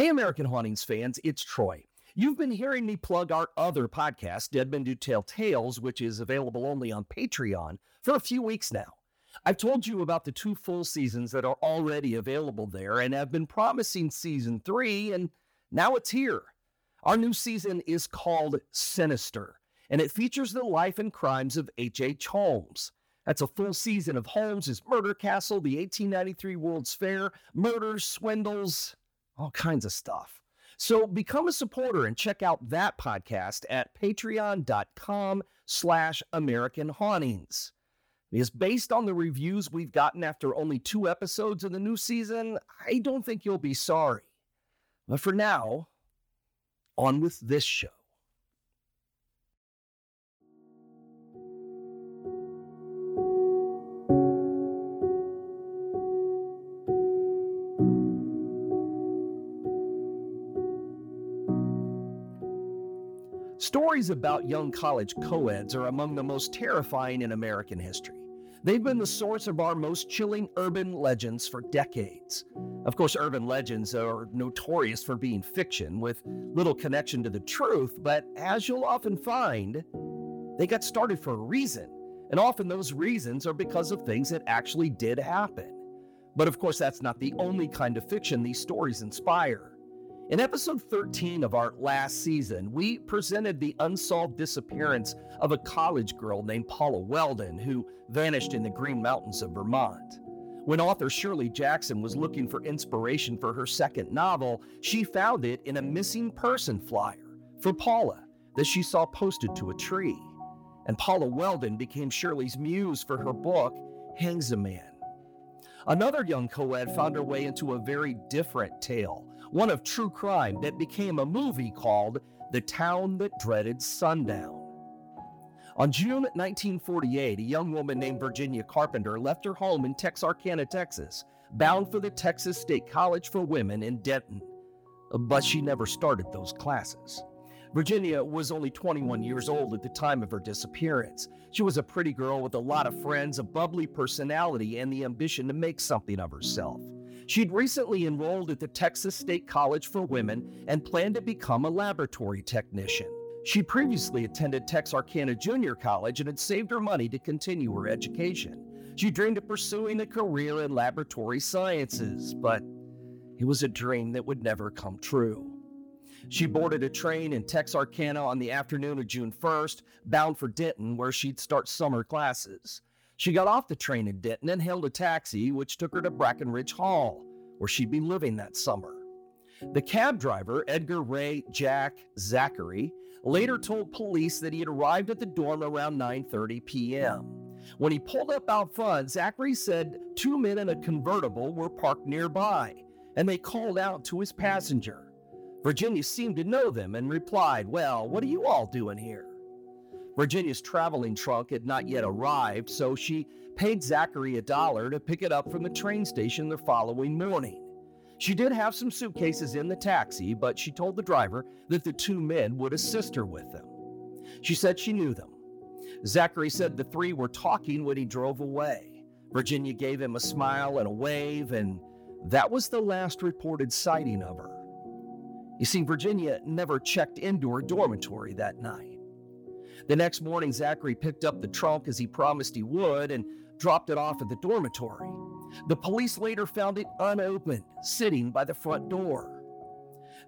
Hey, American Hauntings fans, it's Troy. You've been hearing me plug our other podcast, Dead Men Do Tell Tales, which is available only on Patreon, for a few weeks now. I've told you about the two full seasons that are already available there and I've been promising season three, and now it's here. Our new season is called Sinister, and it features the life and crimes of H.H. H. Holmes. That's a full season of Holmes' Murder Castle, the 1893 World's Fair, murders, swindles, all kinds of stuff. So become a supporter and check out that podcast at patreon.com slash American Hauntings. Because based on the reviews we've gotten after only two episodes of the new season, I don't think you'll be sorry. But for now, on with this show. Stories about young college co-eds are among the most terrifying in American history. They've been the source of our most chilling urban legends for decades. Of course, urban legends are notorious for being fiction with little connection to the truth, but as you'll often find, they got started for a reason. And often those reasons are because of things that actually did happen. But of course, that's not the only kind of fiction these stories inspire. In episode 13 of our last season, we presented the unsolved disappearance of a college girl named Paula Weldon who vanished in the Green Mountains of Vermont. When author Shirley Jackson was looking for inspiration for her second novel, she found it in a missing person flyer for Paula that she saw posted to a tree. And Paula Weldon became Shirley's muse for her book, Hangsaman. Another young co ed found her way into a very different tale one of true crime that became a movie called The Town That Dreaded Sundown. On June 1948, a young woman named Virginia Carpenter left her home in Texarkana, Texas, bound for the Texas State College for Women in Denton. But she never started those classes. Virginia was only 21 years old at the time of her disappearance. She was a pretty girl with a lot of friends, a bubbly personality, and the ambition to make something of herself. She'd recently enrolled at the Texas State College for Women and planned to become a laboratory technician. She previously attended Texarkana Junior College and had saved her money to continue her education. She dreamed of pursuing a career in laboratory sciences, but it was a dream that would never come true. She boarded a train in Texarkana on the afternoon of June 1st, bound for Denton, where she'd start summer classes. She got off the train in Denton and hailed a taxi, which took her to Brackenridge Hall, where she'd be living that summer. The cab driver, Edgar Ray Jack Zachary, later told police that he had arrived at the dorm around 9:30 p.m. When he pulled up out front, Zachary said two men in a convertible were parked nearby, and they called out to his passenger. Virginia seemed to know them and replied, Well, what are you all doing here? Virginia's traveling trunk had not yet arrived, so she paid Zachary a dollar to pick it up from the train station the following morning. She did have some suitcases in the taxi, but she told the driver that the two men would assist her with them. She said she knew them. Zachary said the three were talking when he drove away. Virginia gave him a smile and a wave, and that was the last reported sighting of her. You see, Virginia never checked into her dormitory that night. The next morning, Zachary picked up the trunk as he promised he would and dropped it off at the dormitory. The police later found it unopened, sitting by the front door.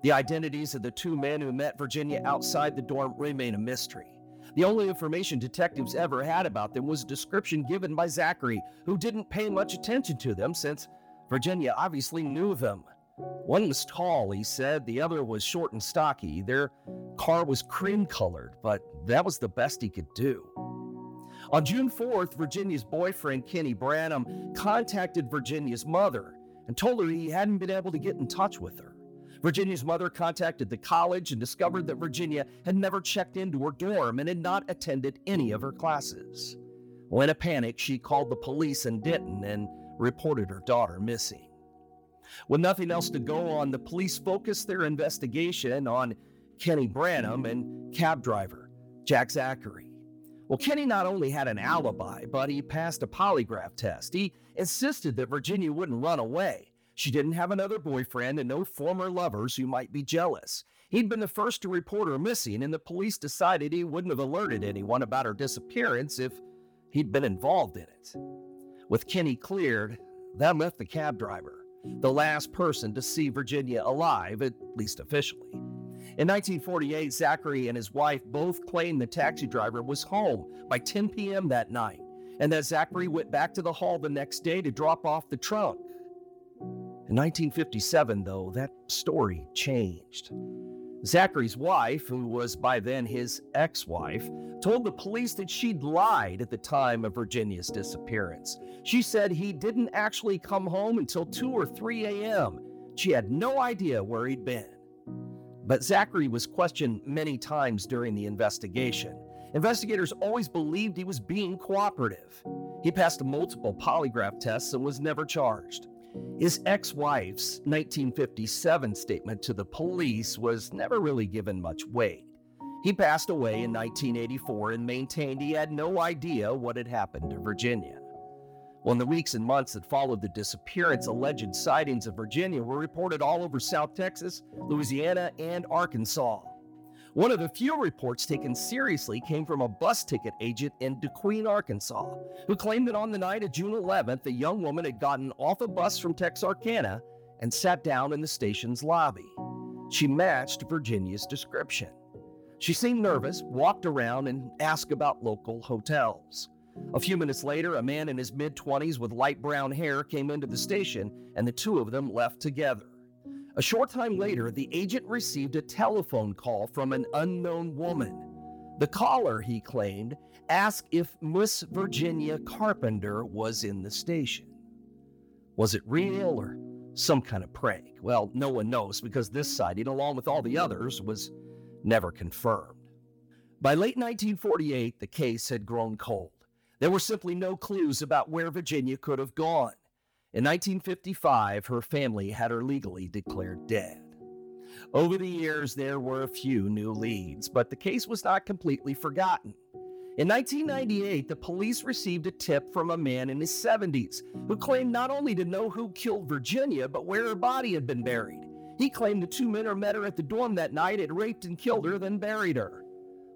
The identities of the two men who met Virginia outside the dorm remain a mystery. The only information detectives ever had about them was a description given by Zachary, who didn't pay much attention to them since Virginia obviously knew them. One was tall, he said, the other was short and stocky. Their car was cream colored, but that was the best he could do. On June 4th, Virginia's boyfriend, Kenny Branham, contacted Virginia's mother and told her he hadn't been able to get in touch with her. Virginia's mother contacted the college and discovered that Virginia had never checked into her dorm and had not attended any of her classes. Well, in a panic, she called the police in Denton and reported her daughter missing. With nothing else to go on, the police focused their investigation on Kenny Branham and cab driver Jack Zachary. Well, Kenny not only had an alibi, but he passed a polygraph test. He insisted that Virginia wouldn't run away. She didn't have another boyfriend and no former lovers who might be jealous. He'd been the first to report her missing, and the police decided he wouldn't have alerted anyone about her disappearance if he'd been involved in it. With Kenny cleared, that left the cab driver, the last person to see Virginia alive, at least officially. In 1948, Zachary and his wife both claimed the taxi driver was home by 10 p.m. that night, and that Zachary went back to the hall the next day to drop off the trunk. In 1957, though, that story changed. Zachary's wife, who was by then his ex wife, told the police that she'd lied at the time of Virginia's disappearance. She said he didn't actually come home until 2 or 3 a.m. She had no idea where he'd been. But Zachary was questioned many times during the investigation. Investigators always believed he was being cooperative. He passed multiple polygraph tests and was never charged. His ex wife's 1957 statement to the police was never really given much weight. He passed away in 1984 and maintained he had no idea what had happened to Virginia. Well, in the weeks and months that followed the disappearance, alleged sightings of Virginia were reported all over South Texas, Louisiana, and Arkansas. One of the few reports taken seriously came from a bus ticket agent in DeQueen, Arkansas, who claimed that on the night of June 11th, a young woman had gotten off a bus from Texarkana and sat down in the station's lobby. She matched Virginia's description. She seemed nervous, walked around, and asked about local hotels. A few minutes later, a man in his mid 20s with light brown hair came into the station, and the two of them left together. A short time later, the agent received a telephone call from an unknown woman. The caller, he claimed, asked if Miss Virginia Carpenter was in the station. Was it real or some kind of prank? Well, no one knows because this sighting, along with all the others, was never confirmed. By late 1948, the case had grown cold. There were simply no clues about where Virginia could have gone. In 1955, her family had her legally declared dead. Over the years, there were a few new leads, but the case was not completely forgotten. In 1998, the police received a tip from a man in his 70s who claimed not only to know who killed Virginia, but where her body had been buried. He claimed the two men who met her at the dorm that night had raped and killed her, then buried her.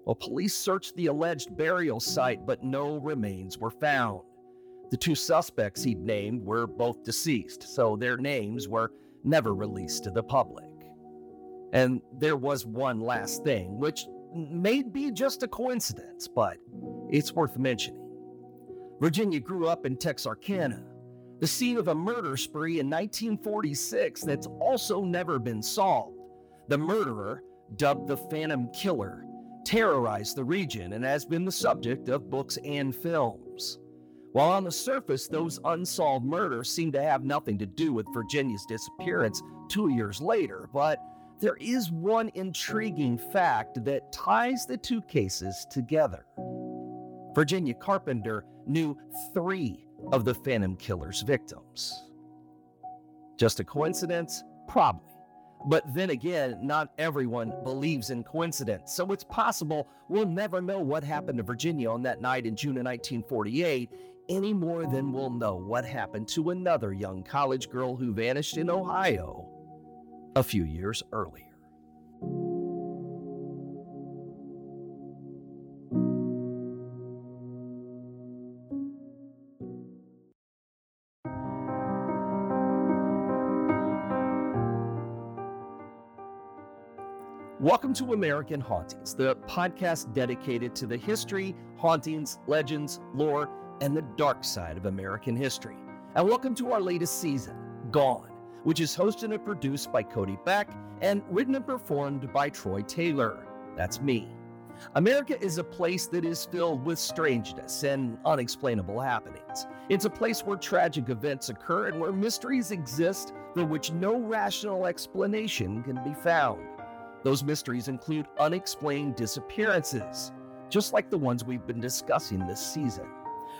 Well, police searched the alleged burial site, but no remains were found. The two suspects he'd named were both deceased, so their names were never released to the public. And there was one last thing, which may be just a coincidence, but it's worth mentioning. Virginia grew up in Texarkana, the scene of a murder spree in 1946 that's also never been solved. The murderer, dubbed the Phantom Killer, terrorized the region and has been the subject of books and films. While on the surface, those unsolved murders seem to have nothing to do with Virginia's disappearance two years later, but there is one intriguing fact that ties the two cases together. Virginia Carpenter knew three of the Phantom Killer's victims. Just a coincidence? Probably. But then again, not everyone believes in coincidence, so it's possible we'll never know what happened to Virginia on that night in June of 1948, any more than we'll know what happened to another young college girl who vanished in Ohio a few years earlier. Welcome to American Hauntings, the podcast dedicated to the history, hauntings, legends, lore, and the dark side of American history. And welcome to our latest season, Gone, which is hosted and produced by Cody Beck and written and performed by Troy Taylor. That's me. America is a place that is filled with strangeness and unexplainable happenings. It's a place where tragic events occur and where mysteries exist for which no rational explanation can be found. Those mysteries include unexplained disappearances, just like the ones we've been discussing this season.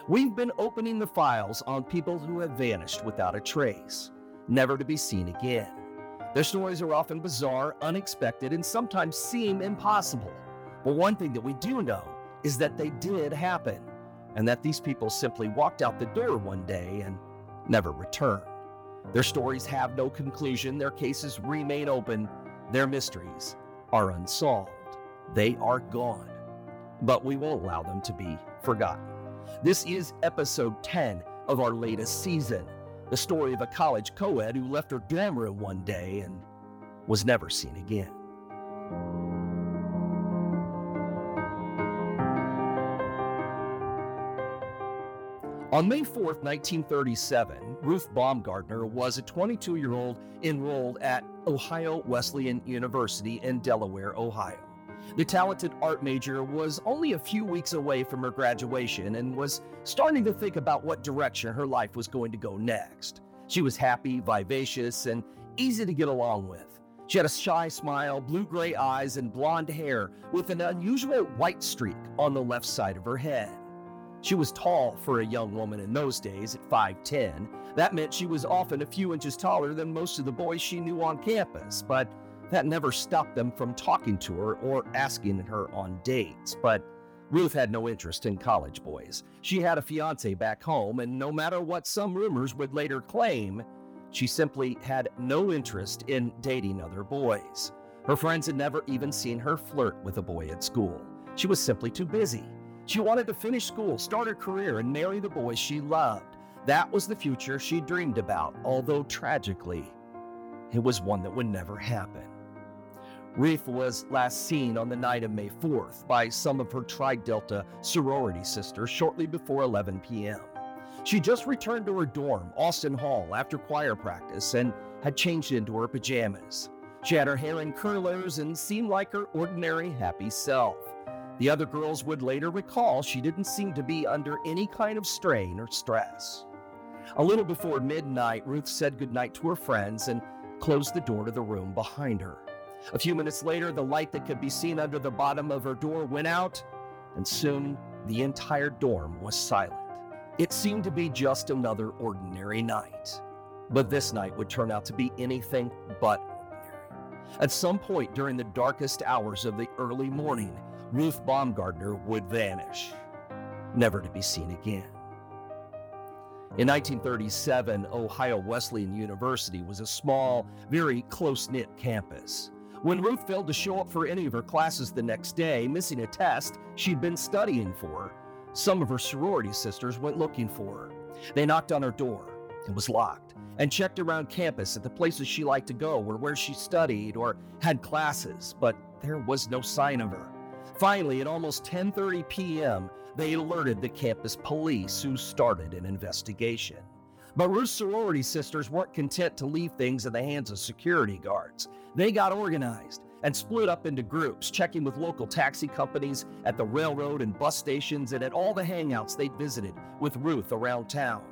We've been opening the files on people who have vanished without a trace, never to be seen again. Their stories are often bizarre, unexpected, and sometimes seem impossible. But one thing that we do know is that they did happen, and that these people simply walked out the door one day and never returned. Their stories have no conclusion, their cases remain open, their mysteries are unsolved. They are gone, but we won't allow them to be forgotten. This is episode 10 of our latest season the story of a college co ed who left her dorm room one day and was never seen again. On May 4, 1937, Ruth Baumgardner was a 22 year old enrolled at Ohio Wesleyan University in Delaware, Ohio. The talented art major was only a few weeks away from her graduation and was starting to think about what direction her life was going to go next. She was happy, vivacious, and easy to get along with. She had a shy smile, blue gray eyes, and blonde hair with an unusual white streak on the left side of her head. She was tall for a young woman in those days at 5'10. That meant she was often a few inches taller than most of the boys she knew on campus, but that never stopped them from talking to her or asking her on dates. But Ruth had no interest in college boys. She had a fiance back home, and no matter what some rumors would later claim, she simply had no interest in dating other boys. Her friends had never even seen her flirt with a boy at school. She was simply too busy. She wanted to finish school, start her career, and marry the boys she loved. That was the future she dreamed about, although tragically, it was one that would never happen. Ruth was last seen on the night of May 4th by some of her Tri Delta sorority sisters shortly before 11 p.m. She just returned to her dorm, Austin Hall, after choir practice and had changed into her pajamas. She had her hair in curlers and seemed like her ordinary happy self. The other girls would later recall she didn't seem to be under any kind of strain or stress. A little before midnight, Ruth said goodnight to her friends and closed the door to the room behind her. A few minutes later, the light that could be seen under the bottom of her door went out, and soon the entire dorm was silent. It seemed to be just another ordinary night. But this night would turn out to be anything but ordinary. At some point during the darkest hours of the early morning, Ruth Baumgardner would vanish, never to be seen again. In 1937, Ohio Wesleyan University was a small, very close knit campus. When Ruth failed to show up for any of her classes the next day, missing a test she'd been studying for, some of her sorority sisters went looking for her. They knocked on her door. It was locked and checked around campus at the places she liked to go or where she studied or had classes, but there was no sign of her. Finally, at almost 10:30 p.m., they alerted the campus police who started an investigation. But Ruth's sorority sisters weren't content to leave things in the hands of security guards. They got organized and split up into groups, checking with local taxi companies at the railroad and bus stations and at all the hangouts they'd visited with Ruth around town.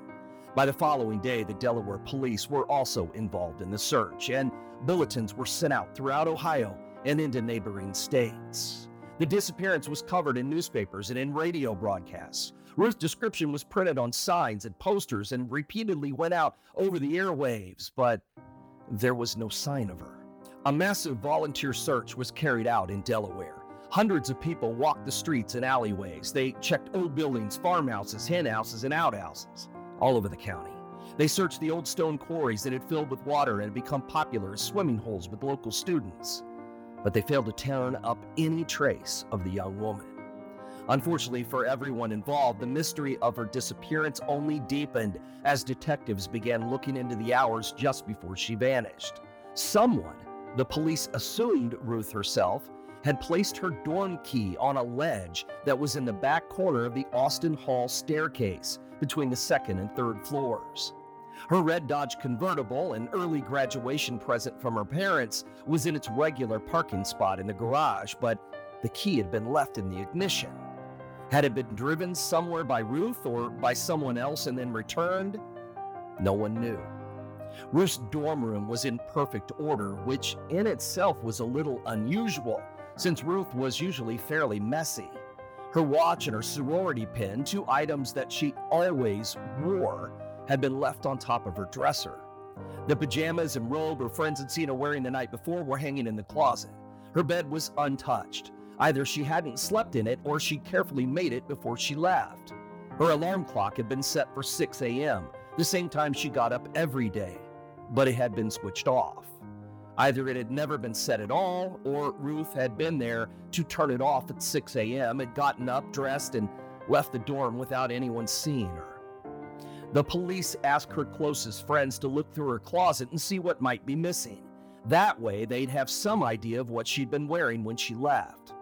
By the following day, the Delaware police were also involved in the search, and bulletins were sent out throughout Ohio and into neighboring states. The disappearance was covered in newspapers and in radio broadcasts. Ruth's description was printed on signs and posters and repeatedly went out over the airwaves, but there was no sign of her. A massive volunteer search was carried out in Delaware. Hundreds of people walked the streets and alleyways. They checked old buildings, farmhouses, henhouses, and outhouses all over the county. They searched the old stone quarries that had filled with water and had become popular as swimming holes with local students. But they failed to turn up any trace of the young woman. Unfortunately for everyone involved, the mystery of her disappearance only deepened as detectives began looking into the hours just before she vanished. Someone the police assumed Ruth herself had placed her dorm key on a ledge that was in the back corner of the Austin Hall staircase between the second and third floors. Her red Dodge convertible, an early graduation present from her parents, was in its regular parking spot in the garage, but the key had been left in the ignition. Had it been driven somewhere by Ruth or by someone else and then returned? No one knew. Ruth's dorm room was in perfect order, which in itself was a little unusual, since Ruth was usually fairly messy. Her watch and her sorority pin, two items that she always wore, had been left on top of her dresser. The pajamas and robe her friends had seen her wearing the night before were hanging in the closet. Her bed was untouched. Either she hadn't slept in it or she carefully made it before she left. Her alarm clock had been set for 6 a.m., the same time she got up every day but it had been switched off. Either it had never been set at all, or Ruth had been there to turn it off at 6 a.m., had gotten up, dressed, and left the dorm without anyone seeing her. The police asked her closest friends to look through her closet and see what might be missing. That way, they'd have some idea of what she'd been wearing when she left.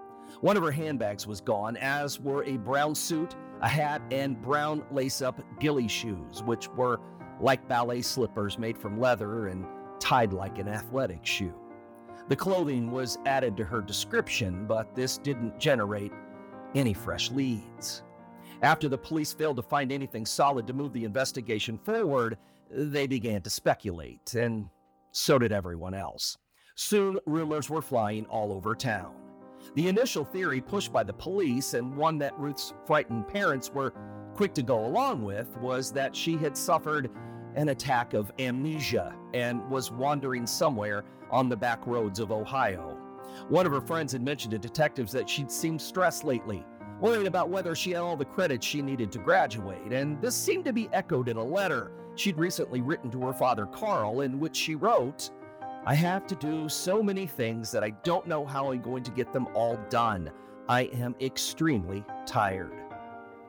One of her handbags was gone, as were a brown suit, a hat, and brown lace up ghillie shoes, which were like ballet slippers made from leather and tied like an athletic shoe. The clothing was added to her description, but this didn't generate any fresh leads. After the police failed to find anything solid to move the investigation forward, they began to speculate, and so did everyone else. Soon, rumors were flying all over town. The initial theory pushed by the police, and one that Ruth's frightened parents were quick to go along with, was that she had suffered an attack of amnesia and was wandering somewhere on the back roads of Ohio. One of her friends had mentioned to detectives that she'd seemed stressed lately, worried about whether she had all the credits she needed to graduate, and this seemed to be echoed in a letter she'd recently written to her father Carl, in which she wrote, I have to do so many things that I don't know how I'm going to get them all done. I am extremely tired.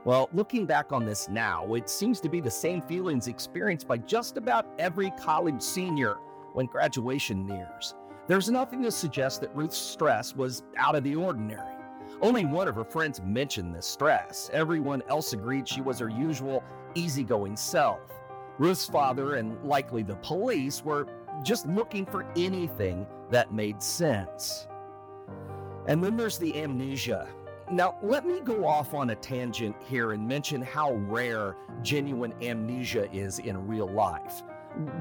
Well, looking back on this now, it seems to be the same feelings experienced by just about every college senior when graduation nears. There's nothing to suggest that Ruth's stress was out of the ordinary. Only one of her friends mentioned this stress. Everyone else agreed she was her usual easygoing self. Ruth's father and likely the police were just looking for anything that made sense. And then there's the amnesia. Now, let me go off on a tangent here and mention how rare genuine amnesia is in real life.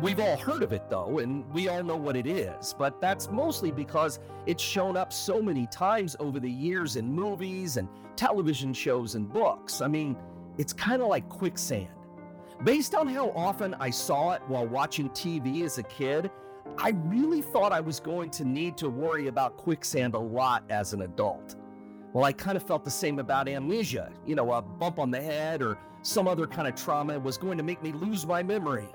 We've all heard of it though, and we all know what it is, but that's mostly because it's shown up so many times over the years in movies and television shows and books. I mean, it's kind of like quicksand. Based on how often I saw it while watching TV as a kid, I really thought I was going to need to worry about quicksand a lot as an adult. Well, I kind of felt the same about amnesia. You know, a bump on the head or some other kind of trauma was going to make me lose my memory.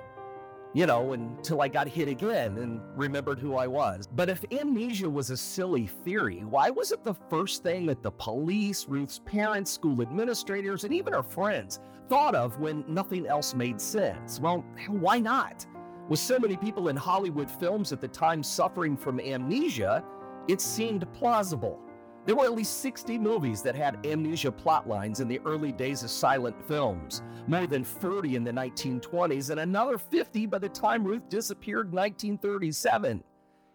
You know, until I got hit again and remembered who I was. But if amnesia was a silly theory, why was it the first thing that the police, Ruth's parents, school administrators, and even her friends thought of when nothing else made sense? Well, why not? With so many people in Hollywood films at the time suffering from amnesia, it seemed plausible. There were at least 60 movies that had amnesia plotlines in the early days of silent films, more than 30 in the 1920s, and another 50 by the time Ruth disappeared in 1937.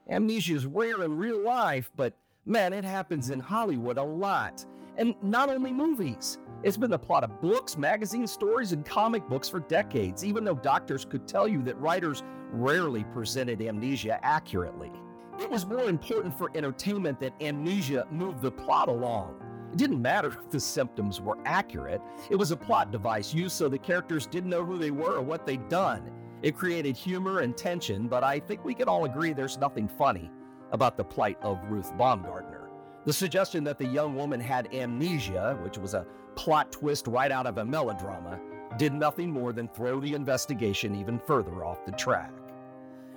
Amnesia is rare in real life, but man, it happens in Hollywood a lot. And not only movies. It's been the plot of books, magazine stories, and comic books for decades, even though doctors could tell you that writers rarely presented amnesia accurately. It was more important for entertainment that amnesia moved the plot along. It didn't matter if the symptoms were accurate, it was a plot device used so the characters didn't know who they were or what they'd done. It created humor and tension, but I think we can all agree there's nothing funny about the plight of Ruth Baumgardner. The suggestion that the young woman had amnesia, which was a plot twist right out of a melodrama, did nothing more than throw the investigation even further off the track.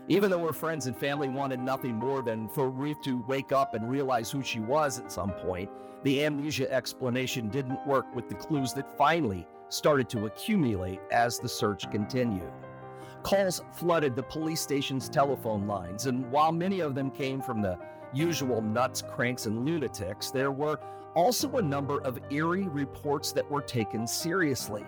Even though her friends and family wanted nothing more than for Ruth to wake up and realize who she was at some point, the amnesia explanation didn't work with the clues that finally started to accumulate as the search continued. Calls flooded the police station's telephone lines, and while many of them came from the usual nuts, cranks, and lunatics, there were also a number of eerie reports that were taken seriously,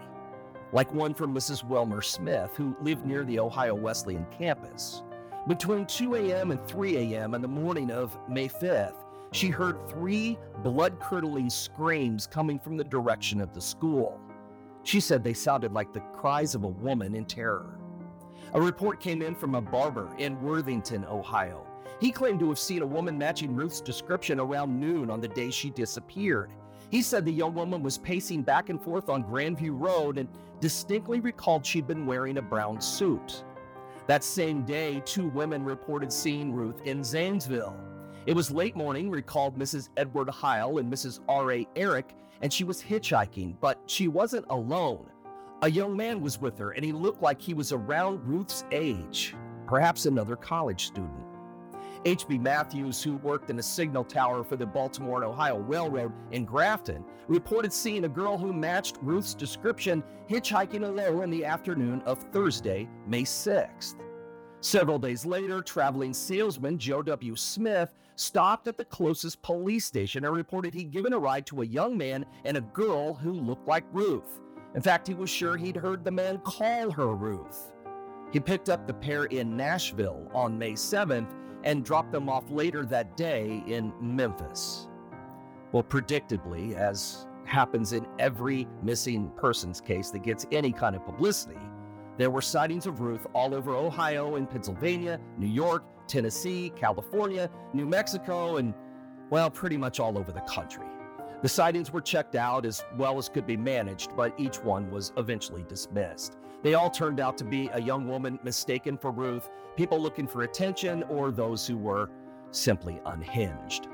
like one from Mrs. Wilmer Smith, who lived near the Ohio Wesleyan campus. Between 2 a.m. and 3 a.m. on the morning of May 5th, she heard three blood curdling screams coming from the direction of the school. She said they sounded like the cries of a woman in terror. A report came in from a barber in Worthington, Ohio. He claimed to have seen a woman matching Ruth's description around noon on the day she disappeared. He said the young woman was pacing back and forth on Grandview Road and distinctly recalled she'd been wearing a brown suit. That same day, two women reported seeing Ruth in Zanesville. It was late morning, recalled Mrs. Edward Heil and Mrs. R.A. Eric, and she was hitchhiking, but she wasn't alone. A young man was with her, and he looked like he was around Ruth's age. perhaps another college student. H.B. Matthews, who worked in a signal tower for the Baltimore and Ohio Railroad in Grafton, reported seeing a girl who matched Ruth's description hitchhiking alone in the afternoon of Thursday, May 6th. Several days later, traveling salesman Joe W. Smith stopped at the closest police station and reported he'd given a ride to a young man and a girl who looked like Ruth. In fact, he was sure he'd heard the man call her Ruth. He picked up the pair in Nashville on May 7th and dropped them off later that day in Memphis. Well, predictably, as happens in every missing persons case that gets any kind of publicity, there were sightings of Ruth all over Ohio and Pennsylvania, New York, Tennessee, California, New Mexico, and, well, pretty much all over the country. The sightings were checked out as well as could be managed, but each one was eventually dismissed. They all turned out to be a young woman mistaken for Ruth, people looking for attention, or those who were simply unhinged.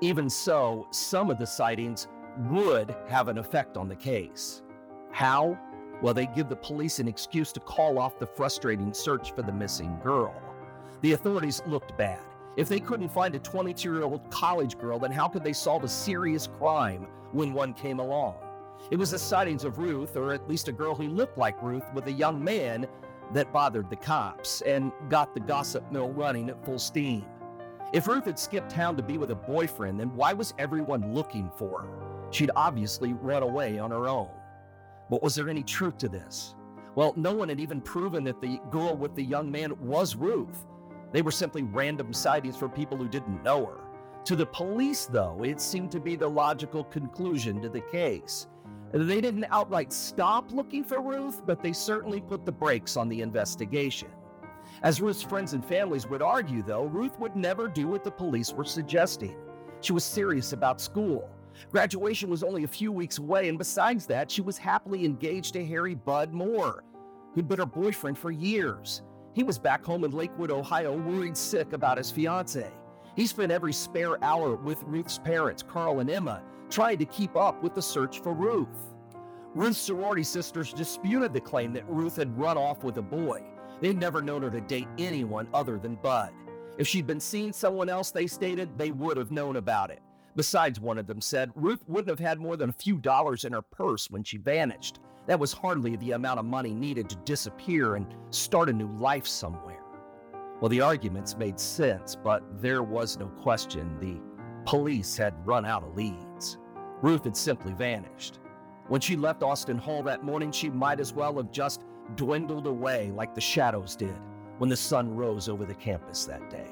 Even so, some of the sightings would have an effect on the case. How? Well, they give the police an excuse to call off the frustrating search for the missing girl. The authorities looked bad. If they couldn't find a 22 year old college girl, then how could they solve a serious crime when one came along? It was the sightings of Ruth, or at least a girl who looked like Ruth, with a young man that bothered the cops and got the gossip mill running at full steam. If Ruth had skipped town to be with a boyfriend, then why was everyone looking for her? She'd obviously run away on her own. But was there any truth to this? Well, no one had even proven that the girl with the young man was Ruth. They were simply random sightings from people who didn't know her. To the police, though, it seemed to be the logical conclusion to the case. They didn't outright stop looking for Ruth, but they certainly put the brakes on the investigation. As Ruth's friends and families would argue, though, Ruth would never do what the police were suggesting. She was serious about school. Graduation was only a few weeks away, and besides that, she was happily engaged to Harry Bud Moore, who'd been her boyfriend for years. He was back home in Lakewood, Ohio, worried sick about his fiancee. He spent every spare hour with Ruth's parents, Carl and Emma, trying to keep up with the search for Ruth. Ruth's sorority sisters disputed the claim that Ruth had run off with a boy. They'd never known her to date anyone other than Bud. If she'd been seeing someone else, they stated, they would have known about it. Besides, one of them said, Ruth wouldn't have had more than a few dollars in her purse when she vanished. That was hardly the amount of money needed to disappear and start a new life somewhere. Well, the arguments made sense, but there was no question the police had run out of leads. Ruth had simply vanished. When she left Austin Hall that morning, she might as well have just dwindled away like the shadows did when the sun rose over the campus that day.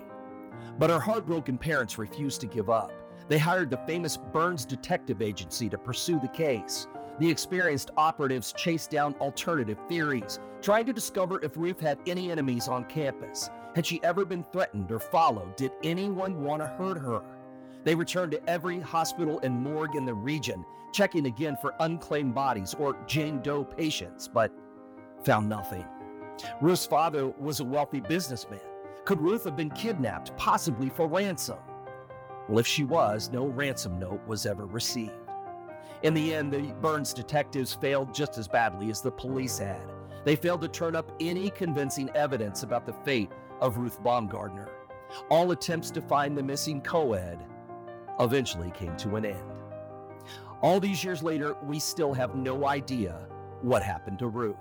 But her heartbroken parents refused to give up. They hired the famous Burns Detective Agency to pursue the case. The experienced operatives chased down alternative theories, trying to discover if Ruth had any enemies on campus. Had she ever been threatened or followed? Did anyone want to hurt her? They returned to every hospital and morgue in the region, checking again for unclaimed bodies or Jane Doe patients, but found nothing. Ruth's father was a wealthy businessman. Could Ruth have been kidnapped, possibly for ransom? Well, if she was, no ransom note was ever received. In the end, the Burns detectives failed just as badly as the police had. They failed to turn up any convincing evidence about the fate of Ruth Baumgardner. All attempts to find the missing co ed eventually came to an end. All these years later, we still have no idea what happened to Ruth.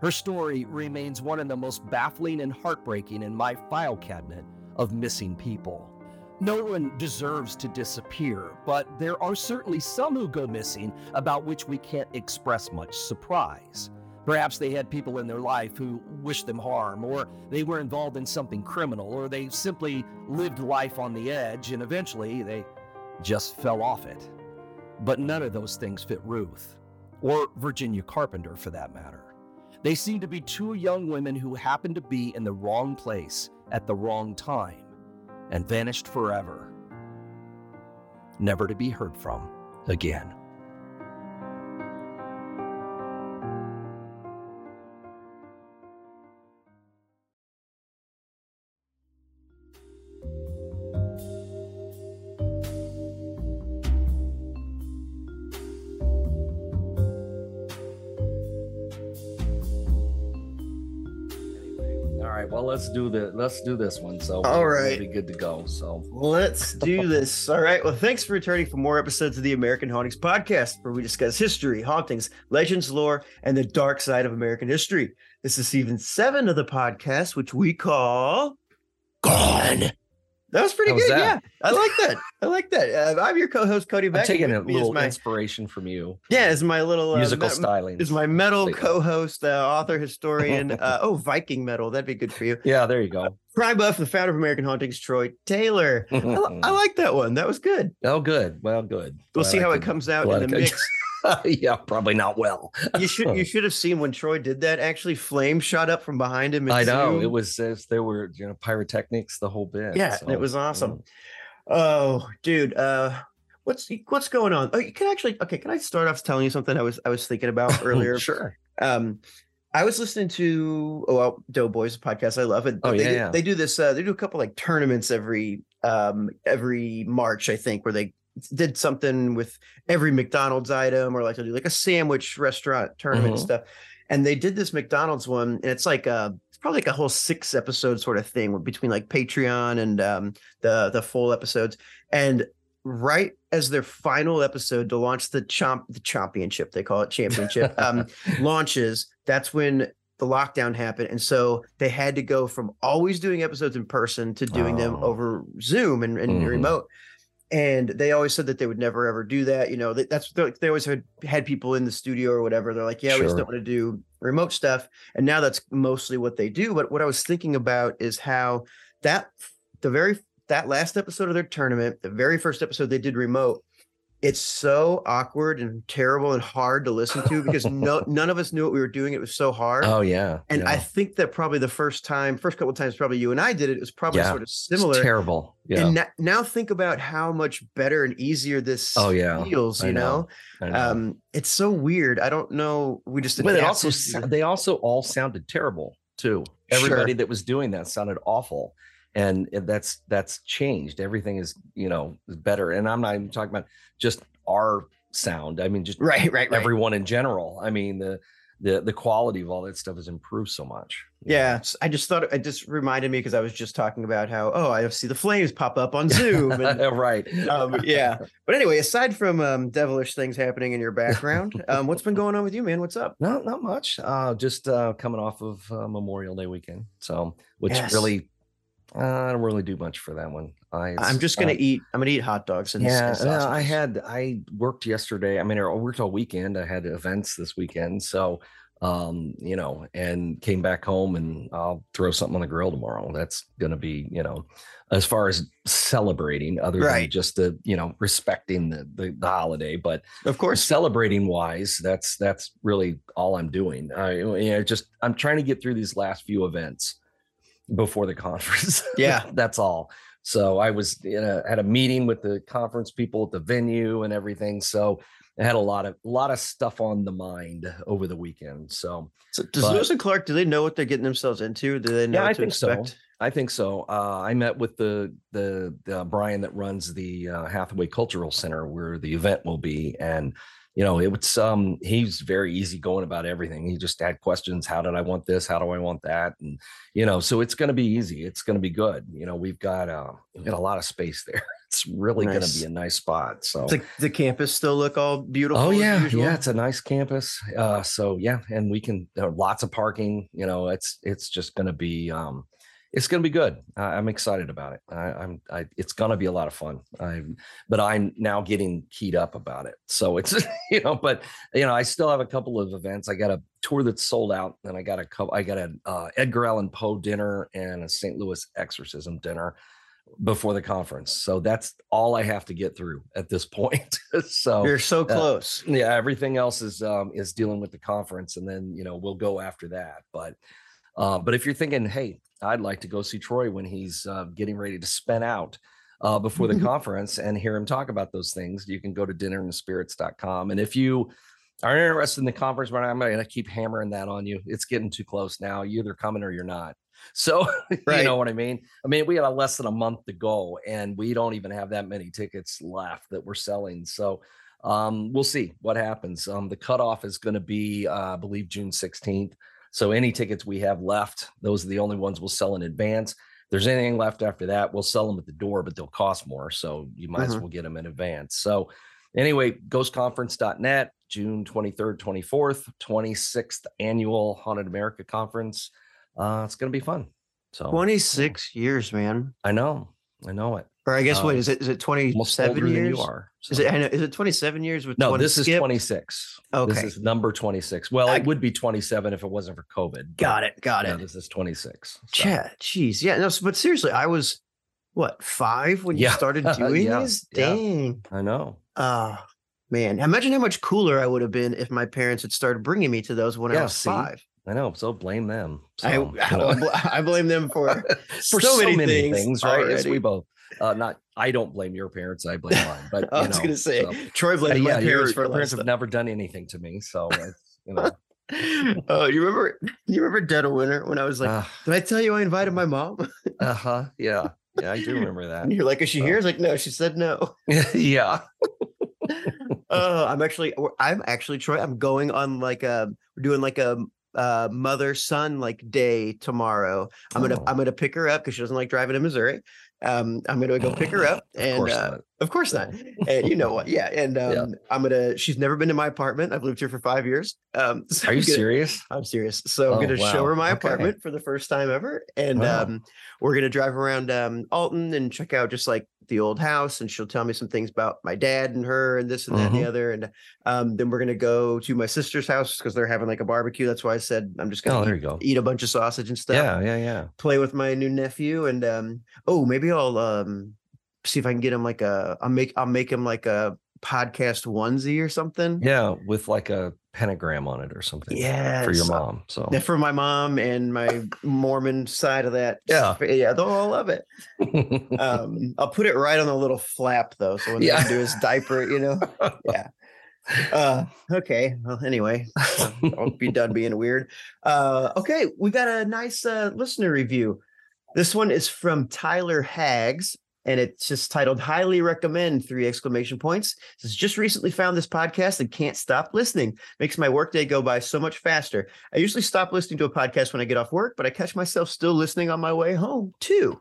Her story remains one of the most baffling and heartbreaking in my file cabinet of missing people. No one deserves to disappear, but there are certainly some who go missing about which we can't express much surprise. Perhaps they had people in their life who wished them harm, or they were involved in something criminal, or they simply lived life on the edge and eventually they just fell off it. But none of those things fit Ruth, or Virginia Carpenter for that matter. They seem to be two young women who happened to be in the wrong place at the wrong time and vanished forever, never to be heard from again. Let's do the let's do this one. So all right, we'll be good to go. So let's do this. All right. Well, thanks for returning for more episodes of the American Hauntings podcast, where we discuss history, hauntings, legends, lore, and the dark side of American history. This is season seven of the podcast, which we call Gone. That was pretty good. Yeah, I like that. I like that. Uh, I'm your co-host Cody Beck. I'm taking a little my, inspiration from you. Yeah, is my little uh, musical me- styling. Is my metal co-host, uh, author, historian. uh, oh, Viking metal. That'd be good for you. Yeah, there you go. Crime buff, the founder of American Hauntings, Troy Taylor. I, I, like that one. That was good. Oh, good. Well, good. We'll see how it comes out in the mix. yeah, probably not well. you should you should have seen when Troy did that. Actually, flame shot up from behind him. I know it was as there were you know pyrotechnics the whole bit. Yeah, so, it was awesome. Mm. Oh, dude, uh, what's what's going on? Oh, you can actually okay. Can I start off telling you something I was I was thinking about earlier? sure. Um, I was listening to oh well, Doughboys podcast. I love it. Oh they yeah, do, yeah. They do this. Uh, they do a couple like tournaments every um every March, I think, where they did something with every McDonald's item or like they do like a sandwich restaurant tournament mm-hmm. stuff. And they did this McDonald's one, and it's like a it's probably like a whole six episode sort of thing between like Patreon and um, the the full episodes. And right as their final episode to launch the chomp the championship, they call it championship, um, launches, that's when the lockdown happened and so they had to go from always doing episodes in person to doing oh. them over zoom and, and mm-hmm. remote and they always said that they would never ever do that you know that's they always had had people in the studio or whatever. They're like yeah sure. we just don't want to do remote stuff. And now that's mostly what they do. But what i was thinking about is how that the very that last episode of their tournament the very first episode they did remote it's so awkward and terrible and hard to listen to because no none of us knew what we were doing. It was so hard. Oh yeah. And yeah. I think that probably the first time, first couple of times, probably you and I did it. It was probably yeah. sort of similar. It's terrible. Yeah. And now think about how much better and easier this oh yeah feels. You know? know? know? Um, it's so weird. I don't know. We just but it also they also all sounded terrible too. Everybody sure. that was doing that sounded awful and that's that's changed. Everything is you know better. And i'm not even talking about just our sound. I mean just right right, right. everyone in general. I mean the the the quality of all that stuff has improved so much yeah i just thought it just reminded me because i was just talking about how oh i see the flames pop up on zoom and, right. um, yeah. But anyway aside from um, devilish things happening in your background um, what's been going on with you man? What's up? Not not much. Uh, just uh, coming off of uh, memorial day weekend so which yes. really uh, I don't really do much for that one. I, I'm just gonna uh, eat. I'm gonna eat hot dogs and yeah. And I had I worked yesterday. I mean, I worked all weekend. I had events this weekend, so um, you know, and came back home and I'll throw something on the grill tomorrow. That's gonna be, you know, as far as celebrating, other right. than just the, you know, respecting the, the, the holiday, but of course, celebrating wise, that's that's really all I'm doing. I you know, just I'm trying to get through these last few events before the conference. Yeah, that's all. So I was in a, had a meeting with the conference people at the venue and everything. So I had a lot of a lot of stuff on the mind over the weekend. So, so does but, Lewis and Clark do they know what they're getting themselves into? Do they know? Yeah, I think expect? so. I think so. Uh, I met with the the, the Brian that runs the uh, Hatheway Cultural Center where the event will be, and you know, it was um he's very easy going about everything. He just had questions. How did I want this? How do I want that? And you know, so it's going to be easy. It's going to be good. You know, we've got uh, we've got a lot of space there. It's really nice. going to be a nice spot. So the, the campus still look all beautiful. Oh yeah, yeah. It's a nice campus. Uh, so yeah, and we can uh, lots of parking. You know, it's it's just going to be um it's going to be good. I'm excited about it. I, am I, it's going to be a lot of fun. I'm, but I'm now getting keyed up about it. So it's, you know, but you know, I still have a couple of events. I got a tour that's sold out, and I got a couple. I got an uh, Edgar Allan Poe dinner and a St. Louis exorcism dinner before the conference. So that's all I have to get through at this point. so you're so uh, close. Uh, yeah, everything else is um, is dealing with the conference, and then you know we'll go after that. But uh, but if you're thinking, hey, I'd like to go see Troy when he's uh, getting ready to spin out uh, before the conference and hear him talk about those things. You can go to dinnerinthespirits.com. And if you are interested in the conference, I'm going to keep hammering that on you. It's getting too close now. You're either coming or you're not. So right. you know what I mean? I mean, we got less than a month to go and we don't even have that many tickets left that we're selling. So um, we'll see what happens. Um, the cutoff is going to be, uh, I believe, June 16th. So any tickets we have left, those are the only ones we'll sell in advance. If there's anything left after that, we'll sell them at the door, but they'll cost more. So you might as Mhm. well get them in advance. So anyway, ghostconference.net, June 23rd, 24th, 26th annual Haunted America conference. Uh, it's going to be fun. So 26 years, man. I know, I know it. Or I guess Uh, what is it? Is it 27 than years? you are. Is so. it? I know. Is it 27 years with No, this is 26. Okay. This is number 26. Well, I- it would be 27 if it wasn't for COVID. Got it. Got yeah, it. this is 26. so. Yeah. Jeez. Yeah. No. But seriously, I was what five when Yeah. you started doing Yeah, these? yeah. Dang. I know. Ah, man. Imagine how much cooler I would have been if my parents had started bringing me to those when I was see? five. I know. So blame them. I, So, you I, I blame them for for so so, many many, things things, right? Yes, we both. Uh, not. I don't blame your parents. I blame mine. But I was know, gonna say so- Troy Uh, blamed yeah, my your, parents for your lot of parents have stuff. never done anything to me. So it's, you know. Oh, you remember? You remember Dead of Winter when I was like, "Did I tell you I invited my mom?" uh huh. Yeah. Yeah, I do remember that. And you're like, "Is she Oh. here?" Like, "No, she said no." yeah. Oh, I'm actually, I'm actually Troy. I'm going on like a, we're doing like a uh, mother son like day tomorrow. I'm gonna, Oh. I'm gonna pick her up because she doesn't like driving to Missouri. Um, I'm gonna go pick her up, Of and course uh, not. of course not. And you know what? Yeah, and um, Yeah. I'm gonna. She's never been to my apartment. I've lived here for five years. Um, so Are you I'm gonna- serious? I'm serious. So I'm Oh, gonna show her my Okay. apartment for the first time ever, and Wow. um, we're gonna drive around um, Alton and check out just like the old house, and she'll tell me some things about my dad and her and this and that and Mm-hmm. the other, and um, then we're gonna go to my sister's house because they're having like a barbecue. That's why I said I'm just Oh, gonna there eat, go. eat a bunch of sausage and stuff. Yeah, yeah, yeah. Play with my new nephew, and um, oh, maybe I'll um, see if I can get him like a. I'll make I'll make him like a podcast onesie or something. Yeah, with like a pentagram on it or something. Yeah, For your mom. So for my mom and my Mormon side of that. Yeah. Yeah, they'll all love it. Um, I'll put it right on the little flap though. So when Yeah. they do his diaper, you know. Yeah. Uh okay. Well, anyway, I'll be done being weird. Uh okay, we got a nice uh listener review. This one is from Tyler Hags. And it's just titled "Highly Recommend!" Three exclamation points. Says just recently found this podcast and can't stop listening. Makes my workday go by so much faster. I usually stop listening to a podcast when I get off work, but I catch myself still listening on my way home too.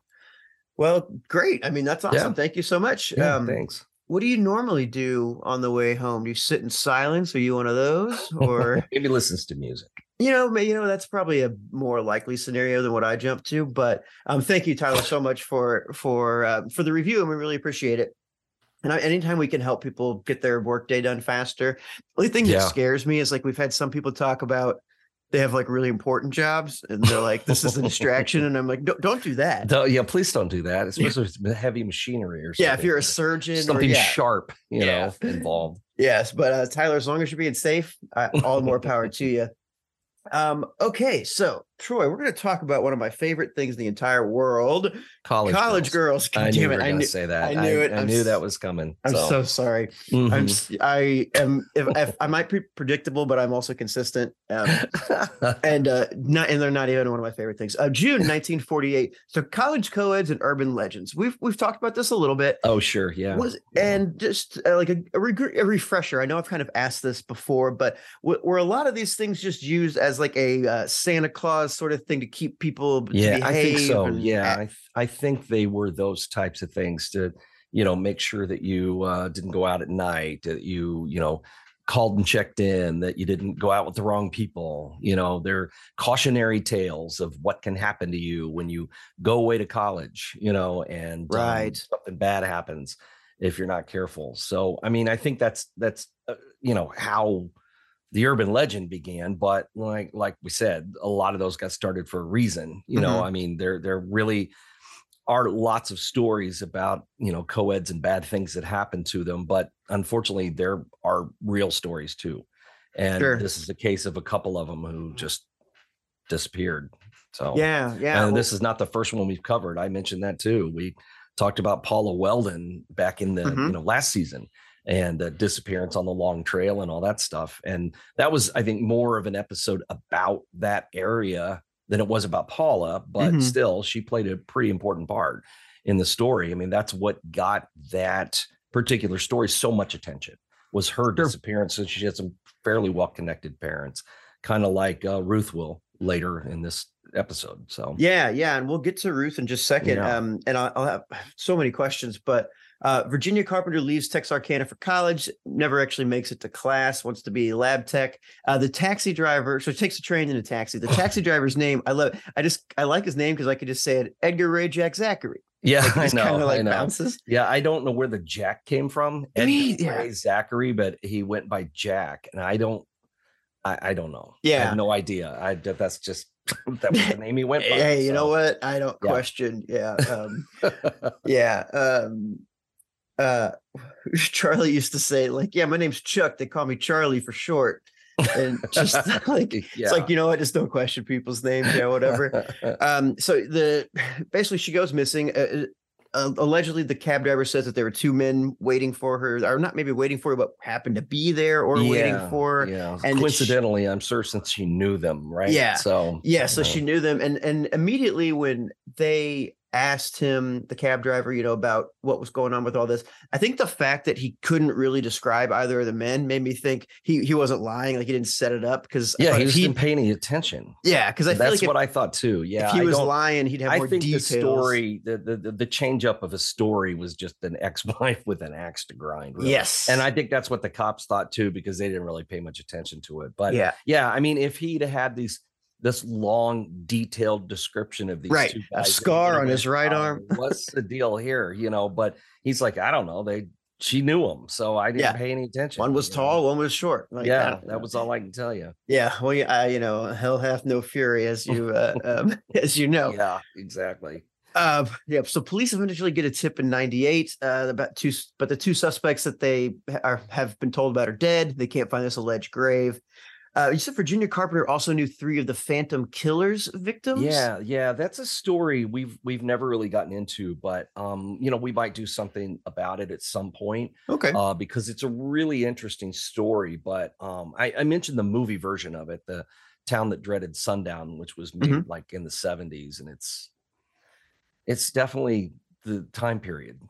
Well, great. I mean, that's awesome. Yeah. Thank you so much. yeah, um, thanks. what do you normally do on the way home? Do you sit in silence? Are you one of those, or Maybe listens to music. You know, you know, that's probably a more likely scenario than what I jumped to. But um, thank you, Tyler, so much for for uh, for the review, and we really appreciate it. And I, anytime we can help people get their workday done faster, the only thing Yeah. that scares me is like we've had some people talk about they have like really important jobs, and they're like, "This is a distraction," and I'm like, "Don't, don't do that." Don't- yeah, please don't do that, especially if it's heavy machinery or something. yeah, if you're a surgeon, or, something yeah, sharp, you Yeah. know, involved. Yes, but uh, Tyler, as long as you're being safe, uh, all the more power to you. Um, okay, so Troy, we're going to talk about one of my favorite things in the entire world: College, college girls. I God knew damn it! I knew, say that. I knew it. I I'm knew s- that was coming. I'm so sorry. I'm. I am. If, if I might be predictable, but I'm also consistent. Um, and uh, not, and they're not even one of my favorite things. Uh, June 1948. So college co-eds and urban legends. We've we've talked about this a little bit. oh, sure. Yeah. Was and just uh, like a, a, a refresher. I know I've kind of asked this before, but w- were a lot of these things just used as like a uh, Santa Claus sort of thing to keep people? yeah, I think so. and Yeah, I, I think they were those types of things to, you know, make sure that you uh, didn't go out at night, that you, you know, called and checked in, that you didn't go out with the wrong people. You know, they're cautionary tales of what can happen to you when you go away to college, you know, and um, Right. something bad happens if you're not careful. So, I mean, I think that's that's uh, you know how the urban legend began but like like we said a lot of those got started for a reason you know Mhm. i mean there there really are lots of stories about you know co-eds and bad things that happen to them but unfortunately there are real stories too and Sure. this is a case of a couple of them who just disappeared so yeah, yeah. and well, this is not the first one we've covered. I mentioned that too. We talked about Paula Welden back in the Mhm. you know last season and the disappearance on the long trail and all that stuff. And that was, I think, more of an episode about that area than it was about Paula, but Mhm. still, she played a pretty important part in the story. I mean, that's what got that particular story so much attention was her Sure. disappearance. And she had some fairly well connected parents, kind of like uh, Ruth will, later in this episode. So yeah, yeah, and we'll get to Ruth in just a second. Yeah. Um, and I'll, I'll have so many questions, but uh, Virginia Carpenter leaves Texarkana for college, never actually makes it to class, wants to be a lab tech. Uh, the taxi driver, so takes a train in a taxi. The taxi driver's name, I love. I just I like his name because I could just say it, Edgar Ray Jack Zachary. yeah, Like, I know, of I know. bounces. Yeah, I don't know where the Jack came from. Edgar Me, yeah. Ray Zachary, but he went by Jack, and I don't, I, I don't know. Yeah, I have no idea. I that's just that was the name he went by. Hey, you know what? I don't Yeah. question. Yeah. Um, yeah. Um, uh, Charlie used to say, like, yeah, my name's Chuck. They call me Charlie for short. And just like, it's like, you know what? Just don't question people's names, yeah, whatever. um, so the basically she goes missing. Uh, uh, allegedly, the cab driver says that there were two men waiting for her, or not maybe waiting for her, but happened to be there or waiting for her. Yeah, and she- coincidentally, I'm sure since she knew them, right? Yeah. So Yeah, so uh, she knew them, and and immediately when they asked him, the cab driver, you know, about what was going on with all this, I think the fact that he couldn't really describe either of the men made me think he he wasn't lying, like he didn't set it up because yeah, he was he, didn't pay any attention. yeah, because I feel That's like if, what I thought too. Yeah, if he I was lying, he'd have I more think details. the story, the, the the change up of a story was just an ex-wife with an axe to grind. really. yes, and I think that's what the cops thought too, because they didn't really pay much attention to it. But yeah, yeah, I mean, if he'd had these this long, detailed description of these Right, two a guys, it scar on his right "Oh, arm." What's the deal here? You know, but he's like, I don't know. They she knew him, so I didn't Yeah. pay any attention. one was you know? tall, one was short. Like, yeah, that was all I can tell you. yeah. Well, yeah, I, you know, hell hath no fury, as you uh, um, as you know. Yeah, exactly. Uh, yeah. So police eventually get a tip in '98 uh, about two, but the two suspects that they are have been told about are dead. They can't find this alleged grave. Uh, you said Virginia Carpenter also knew three of the Phantom Killers victims. Yeah, yeah, that's a story we've we've never really gotten into, but um, you know, we might do something about it at some point. Okay. uh, because it's a really interesting story. But um, I, I mentioned the movie version of it, the town that dreaded sundown, which was made Mhm. like in the '70s, and it's it's definitely the time period.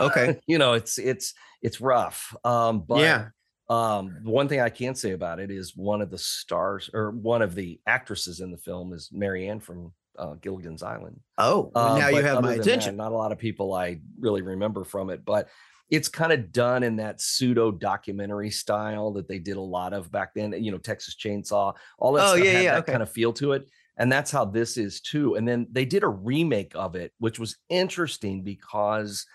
Okay. you know, it's it's it's rough. Um, but yeah. Um, one thing I can say about it is one of the stars or one of the actresses in the film is Mary Ann from uh, Gilligan's Island. Oh, well, Uh, now you have my attention. that, not a lot of people I really remember from it, but it's kind of done in that pseudo documentary style that they did a lot of back then. You know, Texas Chainsaw, all that Oh, stuff yeah, had yeah, that okay. kind of feel to it, and that's how this is too. And then they did a remake of it, which was interesting because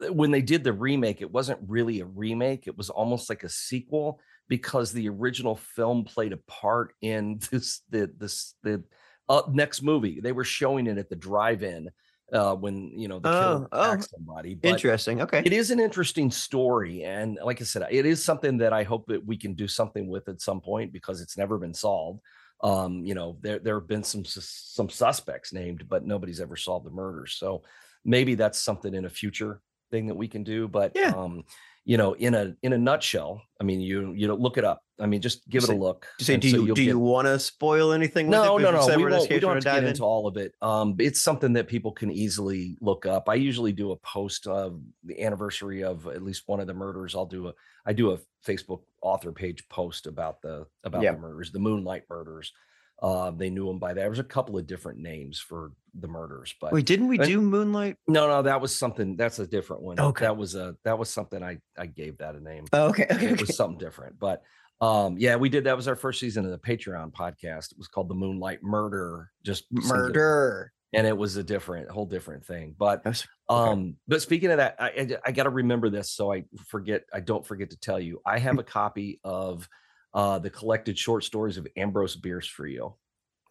when they did the remake, it wasn't really a remake; it was almost like a sequel because the original film played a part in this the this the uh, next movie. They were showing it at the drive-in uh, when you know the killer Oh, oh, attacks somebody. But Interesting. Okay. it is an interesting story, and like I said, it is something that I hope that we can do something with at some point because it's never been solved. Um, you know, there there have been some some suspects named, but nobody's ever solved the murders. So maybe that's something in a future thing that we can do. But Yeah. um, you know, in a in a nutshell, I mean, you you know, look it up. I mean, just give it a look. Say, do so you do get- you want to spoil anything? with no, it? no, no. We, won't, we don't have to get in? into all of it. Um, it's something that people can easily look up. I usually do a post of the anniversary of at least one of the murders. I'll do a I do a Facebook author page post about the about Yeah. the murders, the Moonlight murders. Uh, they knew them by that. There was a couple of different names for the murders, but Wait, didn't we do Moonlight? no, no, that was something. That's a different one. Okay. that was a that was something I I gave that a name Oh, okay. Okay. it okay. was something different. But um, yeah, we did. That was our first season of the Patreon podcast. It was called the Moonlight Murder, just. Murder. and it was a different, whole different thing. But okay. um, but speaking of that, I I, I got to remember this so I forget. I don't forget to tell you. I have a copy of uh the collected short stories of Ambrose Bierce for you.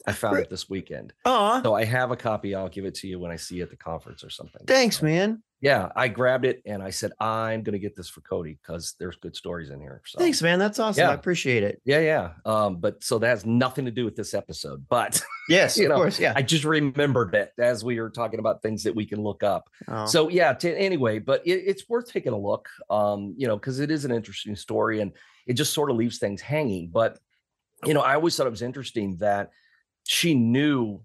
I found it this weekend. Aw, So I have a copy. I'll give it to you when I see you at the conference or something. thanks, So, man. Yeah, I grabbed it and I said, I'm gonna get this for Cody because there's good stories in here. So Thanks, man. That's awesome. Yeah. I appreciate it. yeah, yeah. Um, but so that has nothing to do with this episode. But Yes, You of know, course. Yeah. I just remembered it as we were talking about things that we can look up. Oh. So yeah, to, anyway, but it, it's worth taking a look. Um, you know, because it is an interesting story and it just sort of leaves things hanging. But you know, I always thought it was interesting that she knew,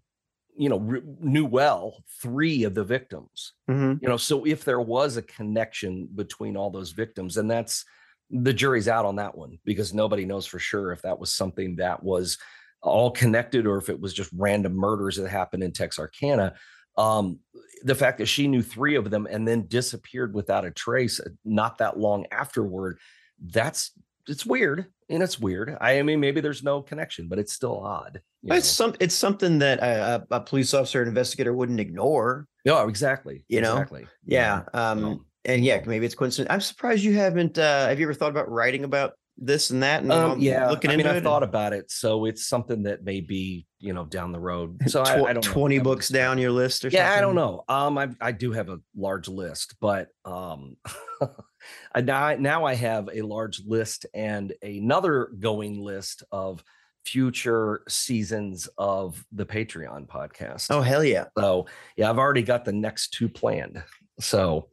you know, re- knew well three of the victims Mhm. you know so if there was a connection between all those victims and that's the jury's out on that one because nobody knows for sure if that was something that was all connected or if it was just random murders that happened in Texarkana. Um, the fact that she knew three of them and then disappeared without a trace uh, not that long afterward, that's it's weird and it's weird. I mean, maybe there's no connection, but it's still odd. It's some it's something that a, a, police officer, an investigator wouldn't ignore. Yeah, exactly. You know, exactly. Yeah. yeah. Um, and yeah, maybe it's coincidence. I'm surprised you haven't. Uh, have you ever thought about writing about this and that? And um, yeah, looking I mean, I've thought about it, so it's something that may be you know down the road. So Tw- I, I, don't twenty know. books down your list or yeah, something? I don't know. Um, I I do have a large list, but um, I now now I have a large list and another going list of future seasons of the Patreon podcast. Oh hell yeah! So yeah, I've already got the next two planned. So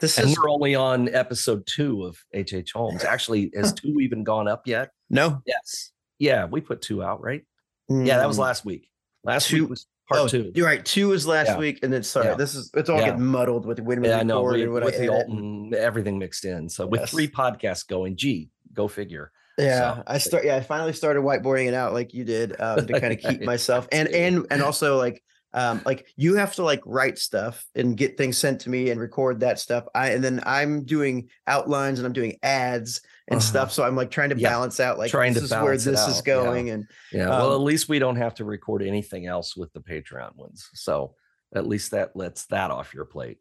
this and is we're only on episode two of H. H. Holmes. Actually, has two even gone up yet? No. Yes. Yeah, we put two out, right? Mm. Yeah, that was mm. last week. Last two, week was part oh, two. You're right. Two was last yeah. week, and then sorry, yeah. this is it's all yeah. getting muddled with when we yeah, know we, with the Alton, everything mixed in. So with three podcasts going, gee, go figure. Yeah, so, I start. Yeah, I finally started whiteboarding it out like you did um, to kind of keep myself and and and also like um, like you have to like write stuff and get things sent to me and record that stuff. I and then I'm doing outlines and I'm doing ads and uh-huh. stuff. So I'm like trying to yeah. balance out like trying this to is where this is going. Yeah. And yeah, um, well, at least we don't have to record anything else with the Patreon ones. So at least that lets that off your plate.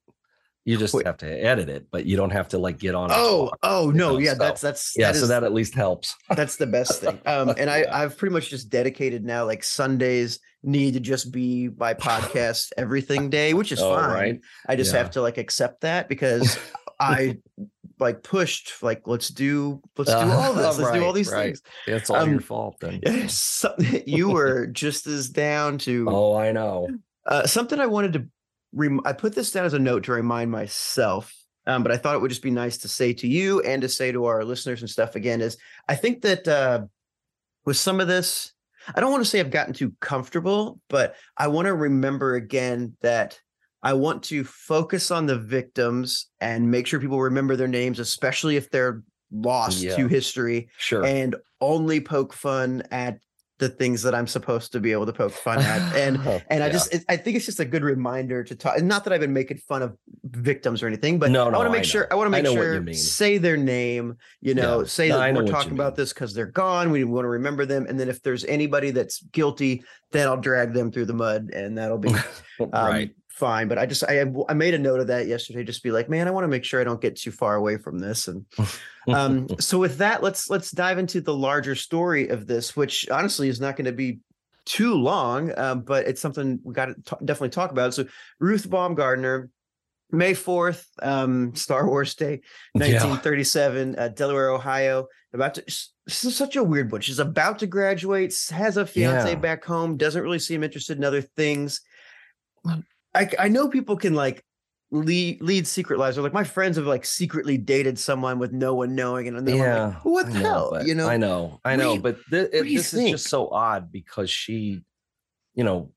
You just have to edit it, but you don't have to like get on. Oh, talk, oh no, know? yeah, so, that's that's yeah. That so that at least helps. That's the best thing. Um, and I I've pretty much just dedicated now like Sundays need to just be my podcast everything day, which is oh, fine. Right? I just yeah. have to like accept that because I like pushed like let's do let's do all this let's right, do all these right. things. It's all um, your fault then. you were just as down to oh i know. Uh, something i wanted to rem- I put this down as a note to remind myself, um, but I thought it would just be nice to say to you and to say to our listeners and stuff again is I think that uh, with some of this, I don't want to say I've gotten too comfortable, but I want to remember again that I want to focus on the victims and make sure people remember their names, especially if they're lost yeah. to history. Sure. And only poke fun at the things that I'm supposed to be able to poke fun at. And and I just I think it's just a good reminder to talk. Not that I've been making fun of victims or anything, but no, no I want to make sure I want to make sure say their name. You know, yeah. say no, that we're talking about this because they're gone. We want to remember them. And then if there's anybody that's guilty, then I'll drag them through the mud, and that'll be um, right fine. But I just I I made a note of that yesterday. Just be like, man, I want to make sure I don't get too far away from this. And um, so with that, let's let's dive into the larger story of this, which honestly is not going to be too long, um, but it's something we got to t- definitely talk about. So Ruth Baumgardner. May 4th, um, Star Wars Day, 1937, yeah. uh, Delaware, Ohio. About to, this is such a weird one. She's about to graduate, has a fiance yeah. back home, doesn't really seem interested in other things. I I know people can like lead lead secret lives or like my friends have like secretly dated someone with no one knowing and they're yeah, like, what the know, hell? you know? I know i know but th- it, this think? is just so odd because she you know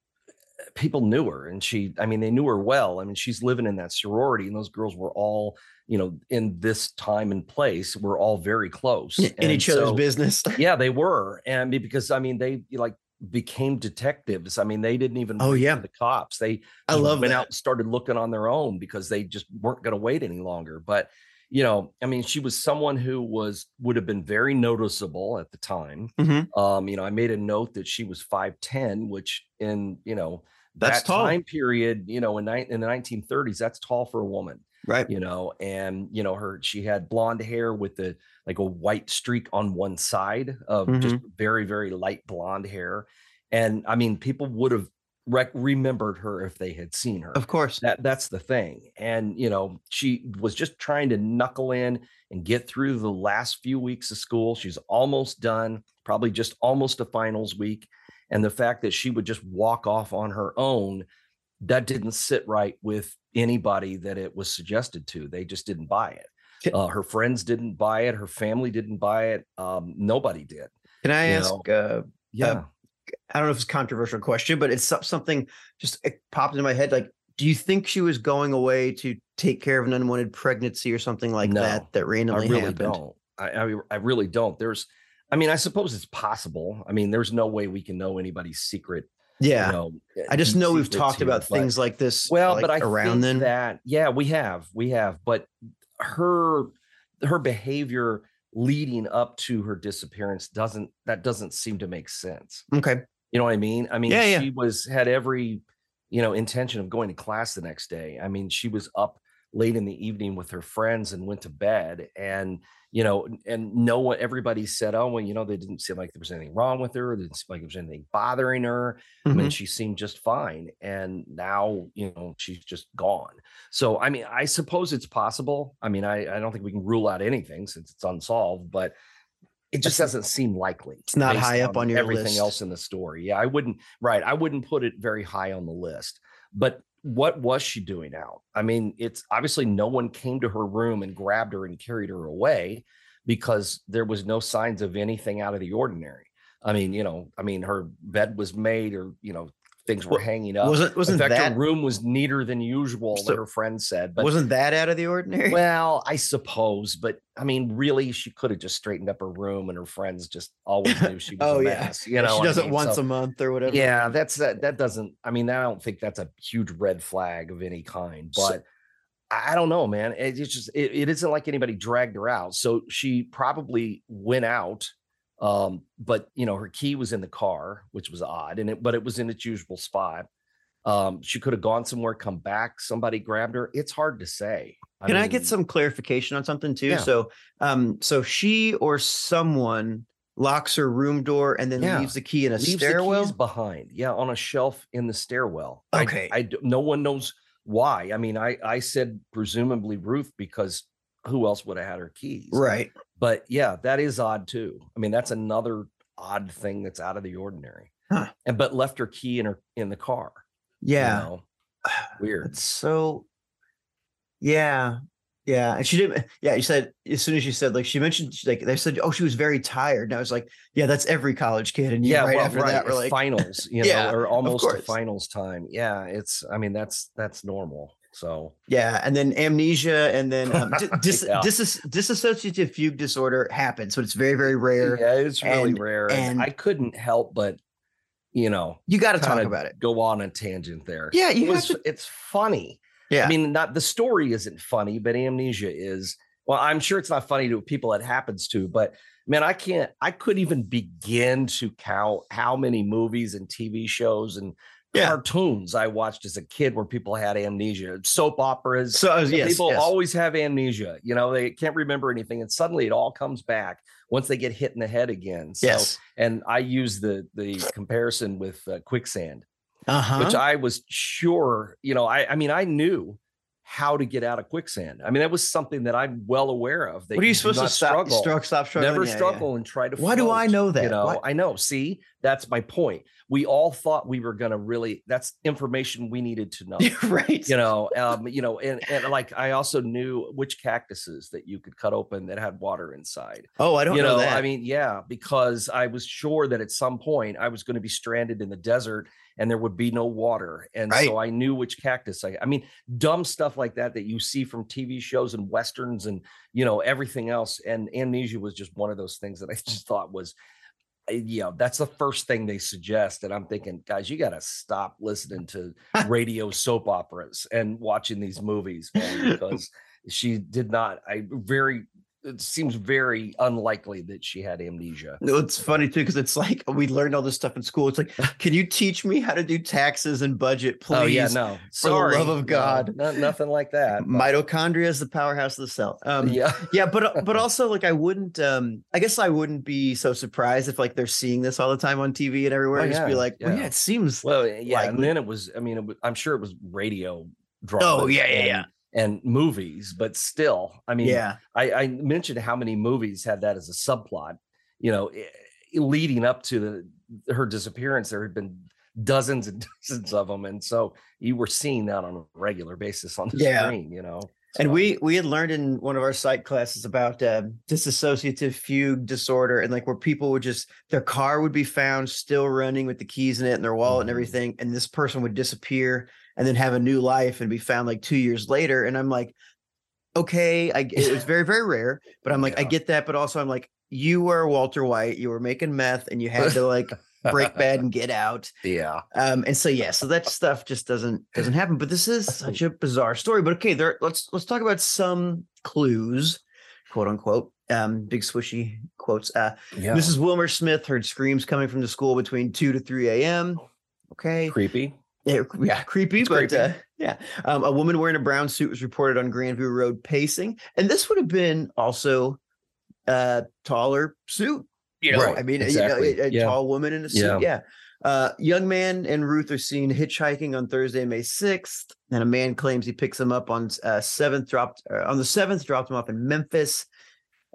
people knew her and she i mean they knew her well. I mean she's living in that sorority and those girls were all you know in this time and place we're all very close. In and each so, other's business. Yeah they were and because i mean they like became detectives. I mean, they didn't even oh yeah the cops. They I love went that. out and started looking on their own because they just weren't going to wait any longer. But you know, I mean, she was someone who was would have been very noticeable at the time. Mm-hmm. Um, you know, I made a note that she was five ten, which in you know that's that tall. time period, you know, in, ni- in the 1930s, that's tall for a woman right you know and you know her she had blonde hair with the like a white streak on one side of mm-hmm. just very very light blonde hair and i mean people would have rec- remembered her if they had seen her of course that that's the thing and you know she was just trying to knuckle in and get through the last few weeks of school she's almost done probably just almost a finals week and the fact that she would just walk off on her own that didn't sit right with anybody that it was suggested to. They just didn't buy it. Uh, her friends didn't buy it. Her family didn't buy it. Um, nobody did. Can I ask? Uh, yeah. Uh, I don't know if it's a controversial question, but it's something just it popped into my head. Like, do you think she was going away to take care of an unwanted pregnancy or something like no, that that randomly I really happened? Don't. I, I, I really don't. There's I mean, I suppose it's possible. I mean, there's no way we can know anybody's secret. Yeah. You know, I just know we've talked here, about but- things like this. Well, like, but I around think then. that yeah, we have, we have, but her her behavior leading up to her disappearance doesn't that doesn't seem to make sense. okay. You know what I mean? I mean, Yeah, yeah. she was had every you know intention of going to class the next day. I mean, she was up late in the evening with her friends and went to bed and you know and no one everybody said oh well you know they didn't seem like there was anything wrong with her they didn't seem like there was anything bothering her I mean, mm-hmm. she seemed just fine. And now, you know, she's just gone. So, I mean, I suppose it's possible. I mean, I, I don't think we can rule out anything since it's unsolved, but it just doesn't seem likely. It's not high up on your everything list. else in the story. Yeah, I wouldn't, right. I wouldn't put it very high on the list. But what was she doing out? I mean, it's obviously no one came to her room and grabbed her and carried her away because there was no signs of anything out of the ordinary. I mean, you know, I mean, her bed was made, or you know, things were hanging up. wasn't wasn't fact, that her room was neater than usual. So- that her friend said, but wasn't that out of the ordinary? well, I suppose, but I mean, really, she could have just straightened up her room, and her friends just always knew she was Oh, a yeah. mess. You know, she what I does it once So- a month or whatever. yeah, that's that. That doesn't. I mean, I don't think that's a huge red flag of any kind. But I I don't know, man. It- It's just it, it isn't like anybody dragged her out. So she probably went out. Um, but you know, her key was in the car, which was odd, and it but it was in its usual spot. Um, she could have gone somewhere, come back, somebody grabbed her. It's hard to say. Can I get some clarification on something too? Yeah. So, um, so she or someone locks her room door and then Yeah. leaves the key in a leaves stairwell. the keys behind yeah on a shelf in the stairwell I- Okay. I, d- no one knows why i mean i i said presumably ruth because who else would have had her keys right. But yeah that is odd too i mean that's another odd thing that's out of the ordinary Huh. and but left her key in her in the car you Yeah. know? weird It's so. Yeah. Yeah. And she didn't. Yeah. You said as soon as you said like she mentioned she- like they said oh she was very tired. And I was like yeah that's every college kid. And yeah right well, after right that we're like finals you Yeah, know or almost finals time yeah it's i mean that's that's normal so Yeah, and then amnesia, and then um, di- dis- Yeah. dis- dissociative fugue disorder happens, but it's very, very rare. yeah it's really and- rare and, and- i couldn't help but you know You got to talk about it. Go on a tangent there. Yeah, you have was, to. it's funny. Yeah, I mean, not the story isn't funny, but amnesia is. Well, I'm sure it's not funny to people it happens to, but man, I can't. I couldn't even begin to count how many movies and TV shows and Yeah. cartoons I watched as a kid where people had amnesia, soap operas. so uh, yes, people yes. always have amnesia. You know, they can't remember anything, and suddenly it all comes back once they get hit in the head again. So, yes, and I use the the comparison with uh, quicksand uh which. I was sure, you know, I, I mean, I knew how to get out of quicksand. I mean, that was something that I'm well aware of. that What are you supposed to stop? Struggle. Stop, stop struggling. Never Yeah, yeah. struggle and try to. Why do I know that? You know, Why- I know. See, that's my point. We all thought we were going to really. That's information we needed to know. right. you know, um, you know, and and like I also knew which cactuses that you could cut open that had water inside Oh, I don't you know, know, that. I mean, yeah, because I was sure that at some point I was going to be stranded in the desert and there would be no water. And so I knew which cactus I I mean, dumb stuff like that that you see from TV shows and westerns and you know, everything else. And amnesia was just one of those things that I just thought was you know, that's the first thing they suggest. And I'm thinking, guys, you got to stop listening to radio soap operas and watching these movies, man, because she did not. I very, it seems very unlikely that she had amnesia. No, it's funny too because it's like we learned all this stuff in school. It's like, can you teach me how to do taxes and budget, please? Oh yeah, no, for the sorry, love of God. no- nothing like that. but- Mitochondria is the powerhouse of the cell. Um, yeah, yeah but but also like i wouldn't um i guess i wouldn't be so surprised if like they're seeing this all the time on tv and everywhere Oh, and just be yeah, like well, yeah. yeah it seems well, yeah, and then it was. I mean, it was, I'm sure it was radio drama. Oh, yeah, yeah, yeah. And movies, but still, I mean, yeah I, I mentioned how many movies had that as a subplot. You know, leading up to the her disappearance, there had been dozens and dozens of them, and so you were seeing that on a regular basis on the Yeah. screen. You know, and So, we we had learned in one of our psych classes about uh, dissociative fugue disorder and like where people would just their car would be found still running with the keys in it and their wallet and Mhm. everything and this person would disappear and then have a new life and be found like two years later and i'm like okay i it was very very rare but i'm like i get that but also i'm like you were Walter White, you were making meth, and you had to like break bad and get out. Yeah. Um, and so yeah, so that stuff just doesn't doesn't happen. But this is such a bizarre story. But okay, there let's let's talk about some clues, quote unquote. Um, big swishy quotes. Uh Yeah. Mrs. Wilmer Smith heard screams coming from the school between 2 to 3 a.m. Okay. creepy. Yeah, yeah, creepy, It's but creepy. Uh, yeah. Um, a woman wearing a brown suit was reported on Grandview Road pacing, and this would have been also a taller suit. You know, Right, I mean, exactly, you know, a, a yeah. tall woman in a suit. Yeah. Yeah. Uh, young man and Ruth are seen hitchhiking on Thursday, May sixth, and a man claims he picks them up on uh, seventh, dropped uh, on the seventh, dropped them off in Memphis.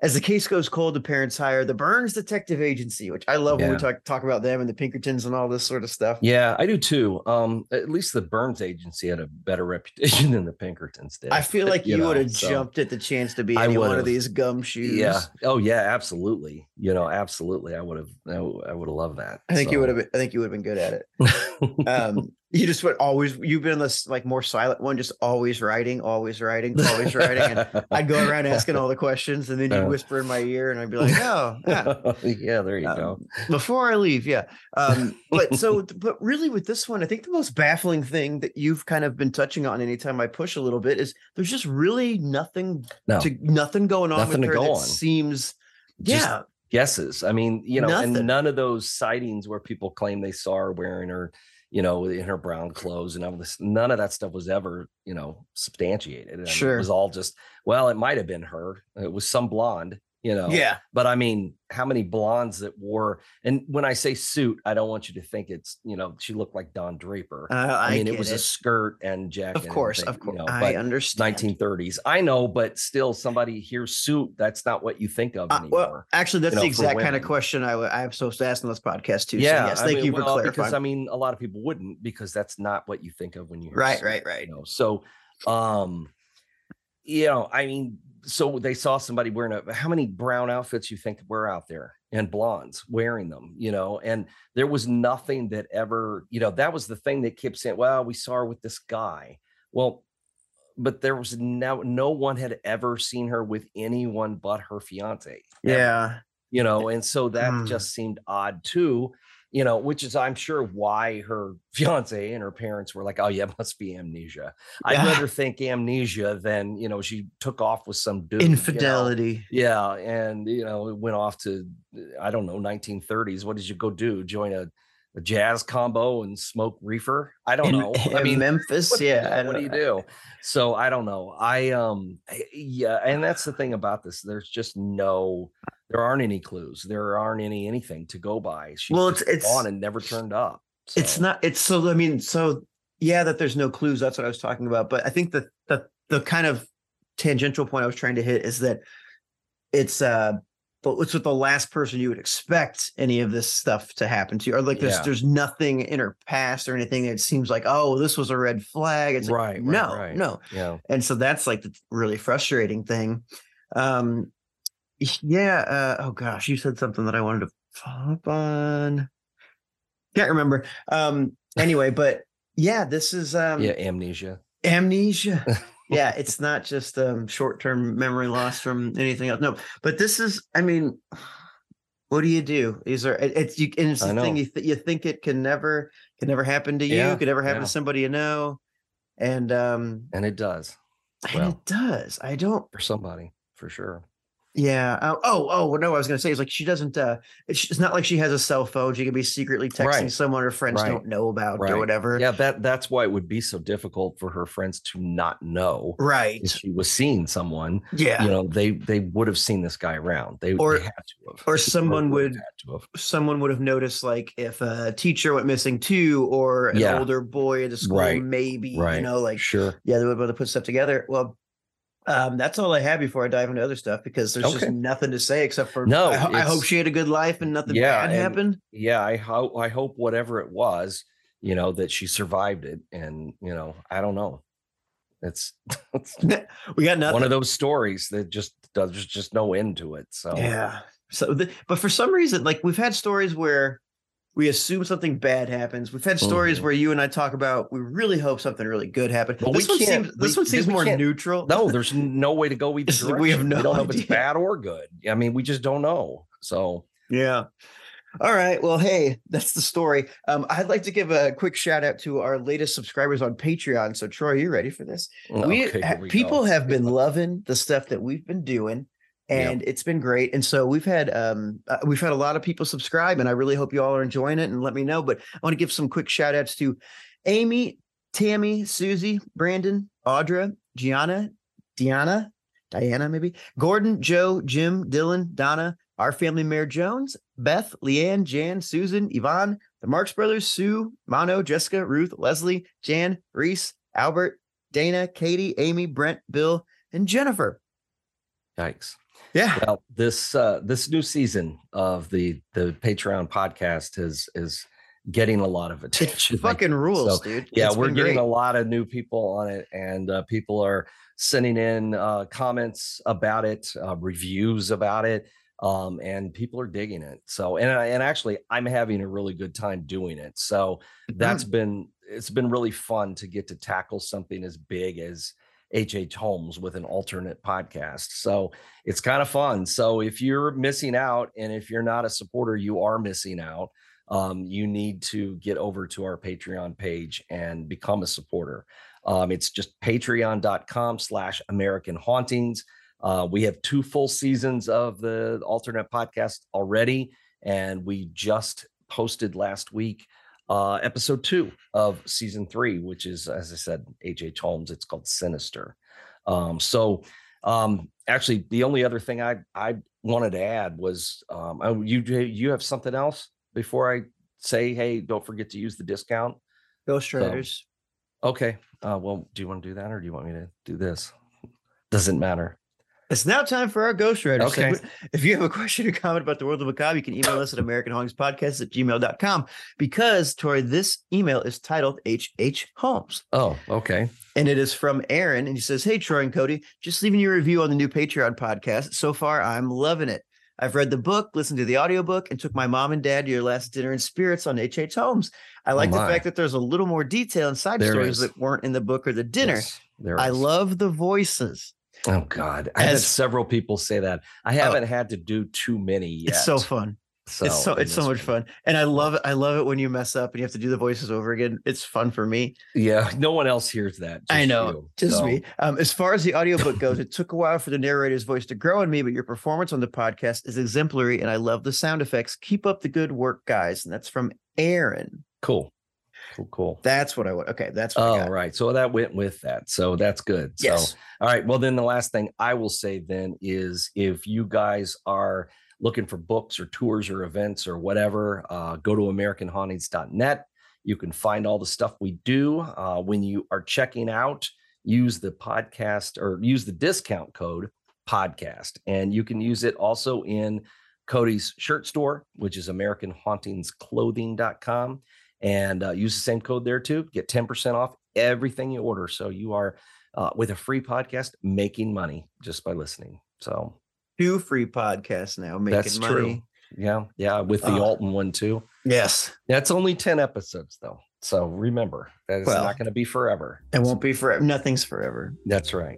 As the case goes cold, the parents hire the Burns Detective Agency, which I love when we talk talk about them and the Pinkertons and all this sort of stuff. Yeah, I do too. Um, at least the Burns agency had a better reputation than the Pinkertons did. I feel but, like you, know, would have so- jumped at the chance to be any one of these gumshoes. Yeah. Oh yeah, absolutely. You know, absolutely. I would have. I would have loved that. I think you would have. Been, I think you would have been good at it. Um, you just would always. You've been this like more silent one, just always writing, always writing, always writing. And I'd go around asking all the questions, and then you'd Uh. whisper in my ear, and I'd be like, "Oh, yeah." yeah, there you go. Um, before I leave, yeah. Um, but so, but really, with this one, I think the most baffling thing that you've kind of been touching on anytime I push a little bit is there's just really nothing No. to nothing going on Nothing with to her go that on. seems. Just yeah, guesses. I mean, you know, Nothing. and none of those sightings where people claim they saw her wearing her, you know, in her brown clothes and all this, none of that stuff was ever, you know, substantiated. I mean, Sure. it was all just, well, it might have been her. It was some blonde, you know. yeah. But I mean, how many blondes that wore, and when I say suit, I don't want you to think it's, you know, she looked like Don Draper. Uh, I, mean, it was a skirt and jacket. Of course, of course, You know, I understand. 1930s. I know, but still, somebody hears suit. That's not what you think of Uh, anymore. well, actually, that's know, the exact kind of question I I'm supposed to ask on this podcast too. so yeah, yes, I thank mean, you for well, clarifying. Because I mean, a lot of people wouldn't because that's not what you think of when you hear right, suit, right, right. You know, so, um, you know, I mean, so they saw somebody wearing a how many brown outfits you think were out there and blondes wearing them, you know, and there was nothing that ever, you know, that was the thing that kept saying, well, we saw her with this guy. Well, but there was no no one had ever seen her with anyone but her fiance. ever Yeah, you know and so that Hmm. just seemed odd too you know which is i'm sure why her fiance and her parents were like oh yeah must be amnesia i'd rather think amnesia than you know she took off with some dude you know? infidelity. yeah and you know it went off to i don't know 1930s what did you go do join a, a jazz combo and smoke reefer i don't in, know i mean Memphis, what, yeah. What do you don't- so i don't know i um yeah and that's the thing about this there's just no there aren't any clues there aren't any anything to go by she's Well, it's- it's- on and never turned up It's not. It's so. I mean, so yeah, that there's no clues. That's what I was talking about. But I think that the the kind of tangential point I was trying to hit is that it's uh but it's with the last person you would expect any of this stuff to happen to, or like there's Yeah. there's nothing in her past or anything that seems like oh this was a red flag. It's like, Right, right, no, right. no, yeah and so that's like the really frustrating thing. Um, yeah. Uh, oh gosh, you said something that I wanted to follow up on. Can't remember. Um, anyway, but yeah, this is um yeah amnesia amnesia. yeah, it's not just um short-term memory loss from anything else. No, but this is. I mean, what do you do? Is there? It's you. And it's the thing you th- you think it can never can never happen to you. Yeah, could never happen yeah. to somebody you know. And um, and it does and Well. it does. I don't. for somebody for sure Yeah. Oh, oh, oh, no, I was going to say it's like she doesn't, uh, it's, it's not like she has a cell phone. She can be secretly texting Right. someone her friends Right. don't know about Right. or whatever. yeah that that's why it would be so difficult for her friends to not know Right. if she was seeing someone Yeah. you know they they would have seen this guy around they, Or- they had to have or someone would- have. Someone would have noticed like if a teacher went missing too, or an Yeah. older boy at the school, Right. maybe, you know, like, sure yeah, they would be able to put stuff together. Well, um, that's all I have before I dive into other stuff because there's just nothing to say except for No, I, I hope she had a good life and nothing Yeah, bad and- happened. yeah i hope i hope whatever it was you know that she survived it and you know i don't know it's, it's We got nothing. one of those stories that just does there's just no end to it so Yeah. So, the, but for some reason, like we've had stories where we assume something bad happens. We've had stories Mhm. where you and I talk about we really hope something really good happened. But this we one seems this one seems we more neutral. No, there's no way to go either direction. we have no don't know if it's bad or good. I mean, we just don't know. So Yeah. All right. Well, hey, that's the story. Um, I'd like to give a quick shout out to our latest subscribers on Patreon. So, Troy, are you ready for this? we, ha- we people go. have been loving the stuff that we've been doing Yep. and it's been great and so we've had um uh, we've had a lot of people subscribe and i really hope you all are enjoying it and let me know but i want to give some quick shout outs to amy tammy susie brandon audra gianna diana diana maybe gordon joe jim dylan donna our family mayor jones beth leanne jan susan yvonne the marks brothers sue mono jessica ruth leslie jan reese albert dana katie amy brent bill and jennifer Yikes. Yeah Well, this uh this new season of the the Patreon podcast is is getting a lot of attention. Fucking rules, So, dude. yeah It's we're getting great. a lot of new people on it and uh, people are sending in uh, comments about it uh, reviews about it um, and people are digging it so and I, and actually i'm having a really good time doing it so that's been it's been really fun to get to tackle something as big as H.H. Holmes with an alternate podcast. So it's kind of fun. So if you're missing out and if you're not a supporter, you are missing out um, you need to get over to our Patreon page and become a supporter. Um, it's just patreon.com slash American Hauntings. Uh, we have two full seasons of the alternate podcast already, and we just posted last week uh, episode two of season three, which is, as I said, H.H. Holmes. It's called Sinister. Um, so, um, actually, the only other thing I I wanted to add was, um, oh, you you have something else before I say, hey, don't forget to use the discount. Ghost Riders. Okay. Uh, well, do you want to do that, or do you want me to do this? Doesn't matter. It's now time for our Ghost Riders. Okay. segment. If you have a question or comment about the world of macabre, you can email us at AmericanHauntings at gmail.com because, Troy, this email is titled H.H. Holmes. Oh, okay. And it is from Aaron. And he says, Hey, Troy and Cody, just leaving you a review on the new Patreon podcast. So far, I'm loving it. I've read the book, listened to the audiobook, and took my mom and dad to your last dinner in spirits on H.H. Holmes. I oh, like the fact that there's a little more detail and side There stories that weren't in the book or the dinner. Yes, there I is. love the voices. Oh God, I had several people say that. I haven't had to do too many yet. It's so fun. So it's so it's so much fun. And I love it. I love it when you mess up and you have to do the voices over again. It's fun for me. Yeah, no one else hears that. I know, you. Just So, me. Um, as far as the audiobook goes, it took a while for the narrator's voice to grow on me, but your performance on the podcast is exemplary and I love the sound effects. Keep up the good work, guys. And that's from Aaron. Cool, cool, cool. That's what I want. Okay, that's what I Oh, right. So that went with that. So that's good. So Yes. All right. Well, then the last thing I will say then is if you guys are looking for books or tours or events or whatever, uh, go to AmericanHauntings.net. You can find all the stuff we do. Uh, when you are checking out, use the podcast or use the discount code podcast. And you can use it also in Cody's shirt store, which is AmericanHauntingsClothing.com. And uh, use the same code there too. Get 10% off everything you order. So you are uh, with a free podcast making money just by listening. So Two free podcasts now making that's money. true. Yeah. Yeah. With the Ah. Alton one too. Yes. That's only 10 episodes though. So remember that is Well, not going to be forever. It won't be forever. Nothing's forever. That's right.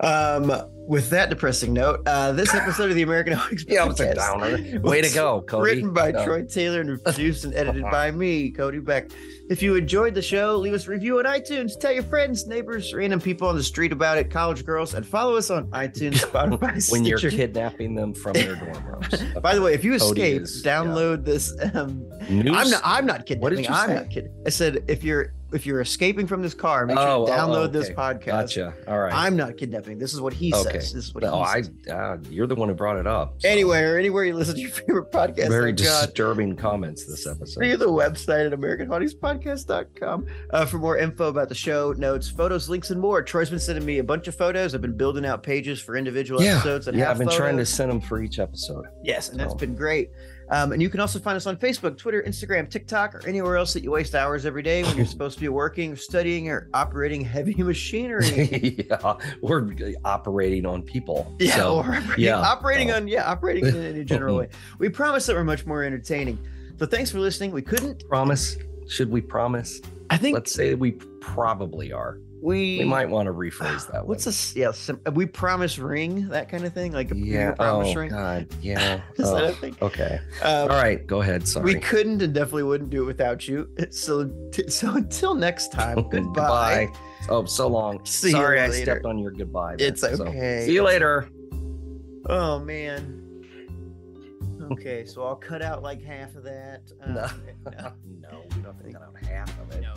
Um, with that depressing note, uh, this episode of the American Hauntings Yeah, a podcast downer. Way to go, Cody. Written by No. Troy Taylor and produced and edited by me, Cody Beck. If you enjoyed the show, leave us a review on iTunes. Tell your friends, neighbors, random people on the street about it, college girls, and follow us on iTunes, Spotify, when you're kidnapping them from their dorm rooms. By the way, if you Cody escape, is- yeah. download this. Um, News? I'm not. I'm not kidding. What did you I'm say? not kidding. I said if you're if you're escaping from this car, make sure Oh, to oh, download oh, this podcast. Gotcha. All right. I'm not kidnapping. This is what he Okay. says. This is what he oh, I, uh, you're the one who brought it up. so. Anywhere, anywhere you listen to your favorite podcast, very thank God. disturbing comments this episode. Via the website at AmericanHauntingspodcast.com uh, for more info about the show, notes, photos, links, and more. Troy's been sending me a bunch of photos. I've been building out pages for individual Yeah. episodes. That Yeah, I've been trying to send them for each episode. Yes, and that's been great. Um, and you can also find us on Facebook, Twitter, Instagram, TikTok, or anywhere else that you waste hours every day when you're supposed to be working, studying, or operating heavy machinery. yeah, we're operating on people. Yeah, So, or operating, yeah, operating so- on yeah, operating in, in a general way. We promise that we're much more entertaining. So thanks for listening. We couldn't. Promise? Should we promise? I think Let's say we probably are. We We might want to rephrase that. What's one. this? Yeah, some, we promise ring that kind of thing, like a Yeah. promise Oh ring. God. Yeah. Is that a Oh, thing? okay. Um, All right. Go ahead. Sorry. We couldn't and definitely wouldn't do it without you. So, so until next time, goodbye. Oh, so long. See you Sorry, I stepped on your goodbye. there. It's So, okay. see you later. Oh man. Okay, so I'll cut out like half of that. Um, No. no, no, we don't have to cut out half of it. no,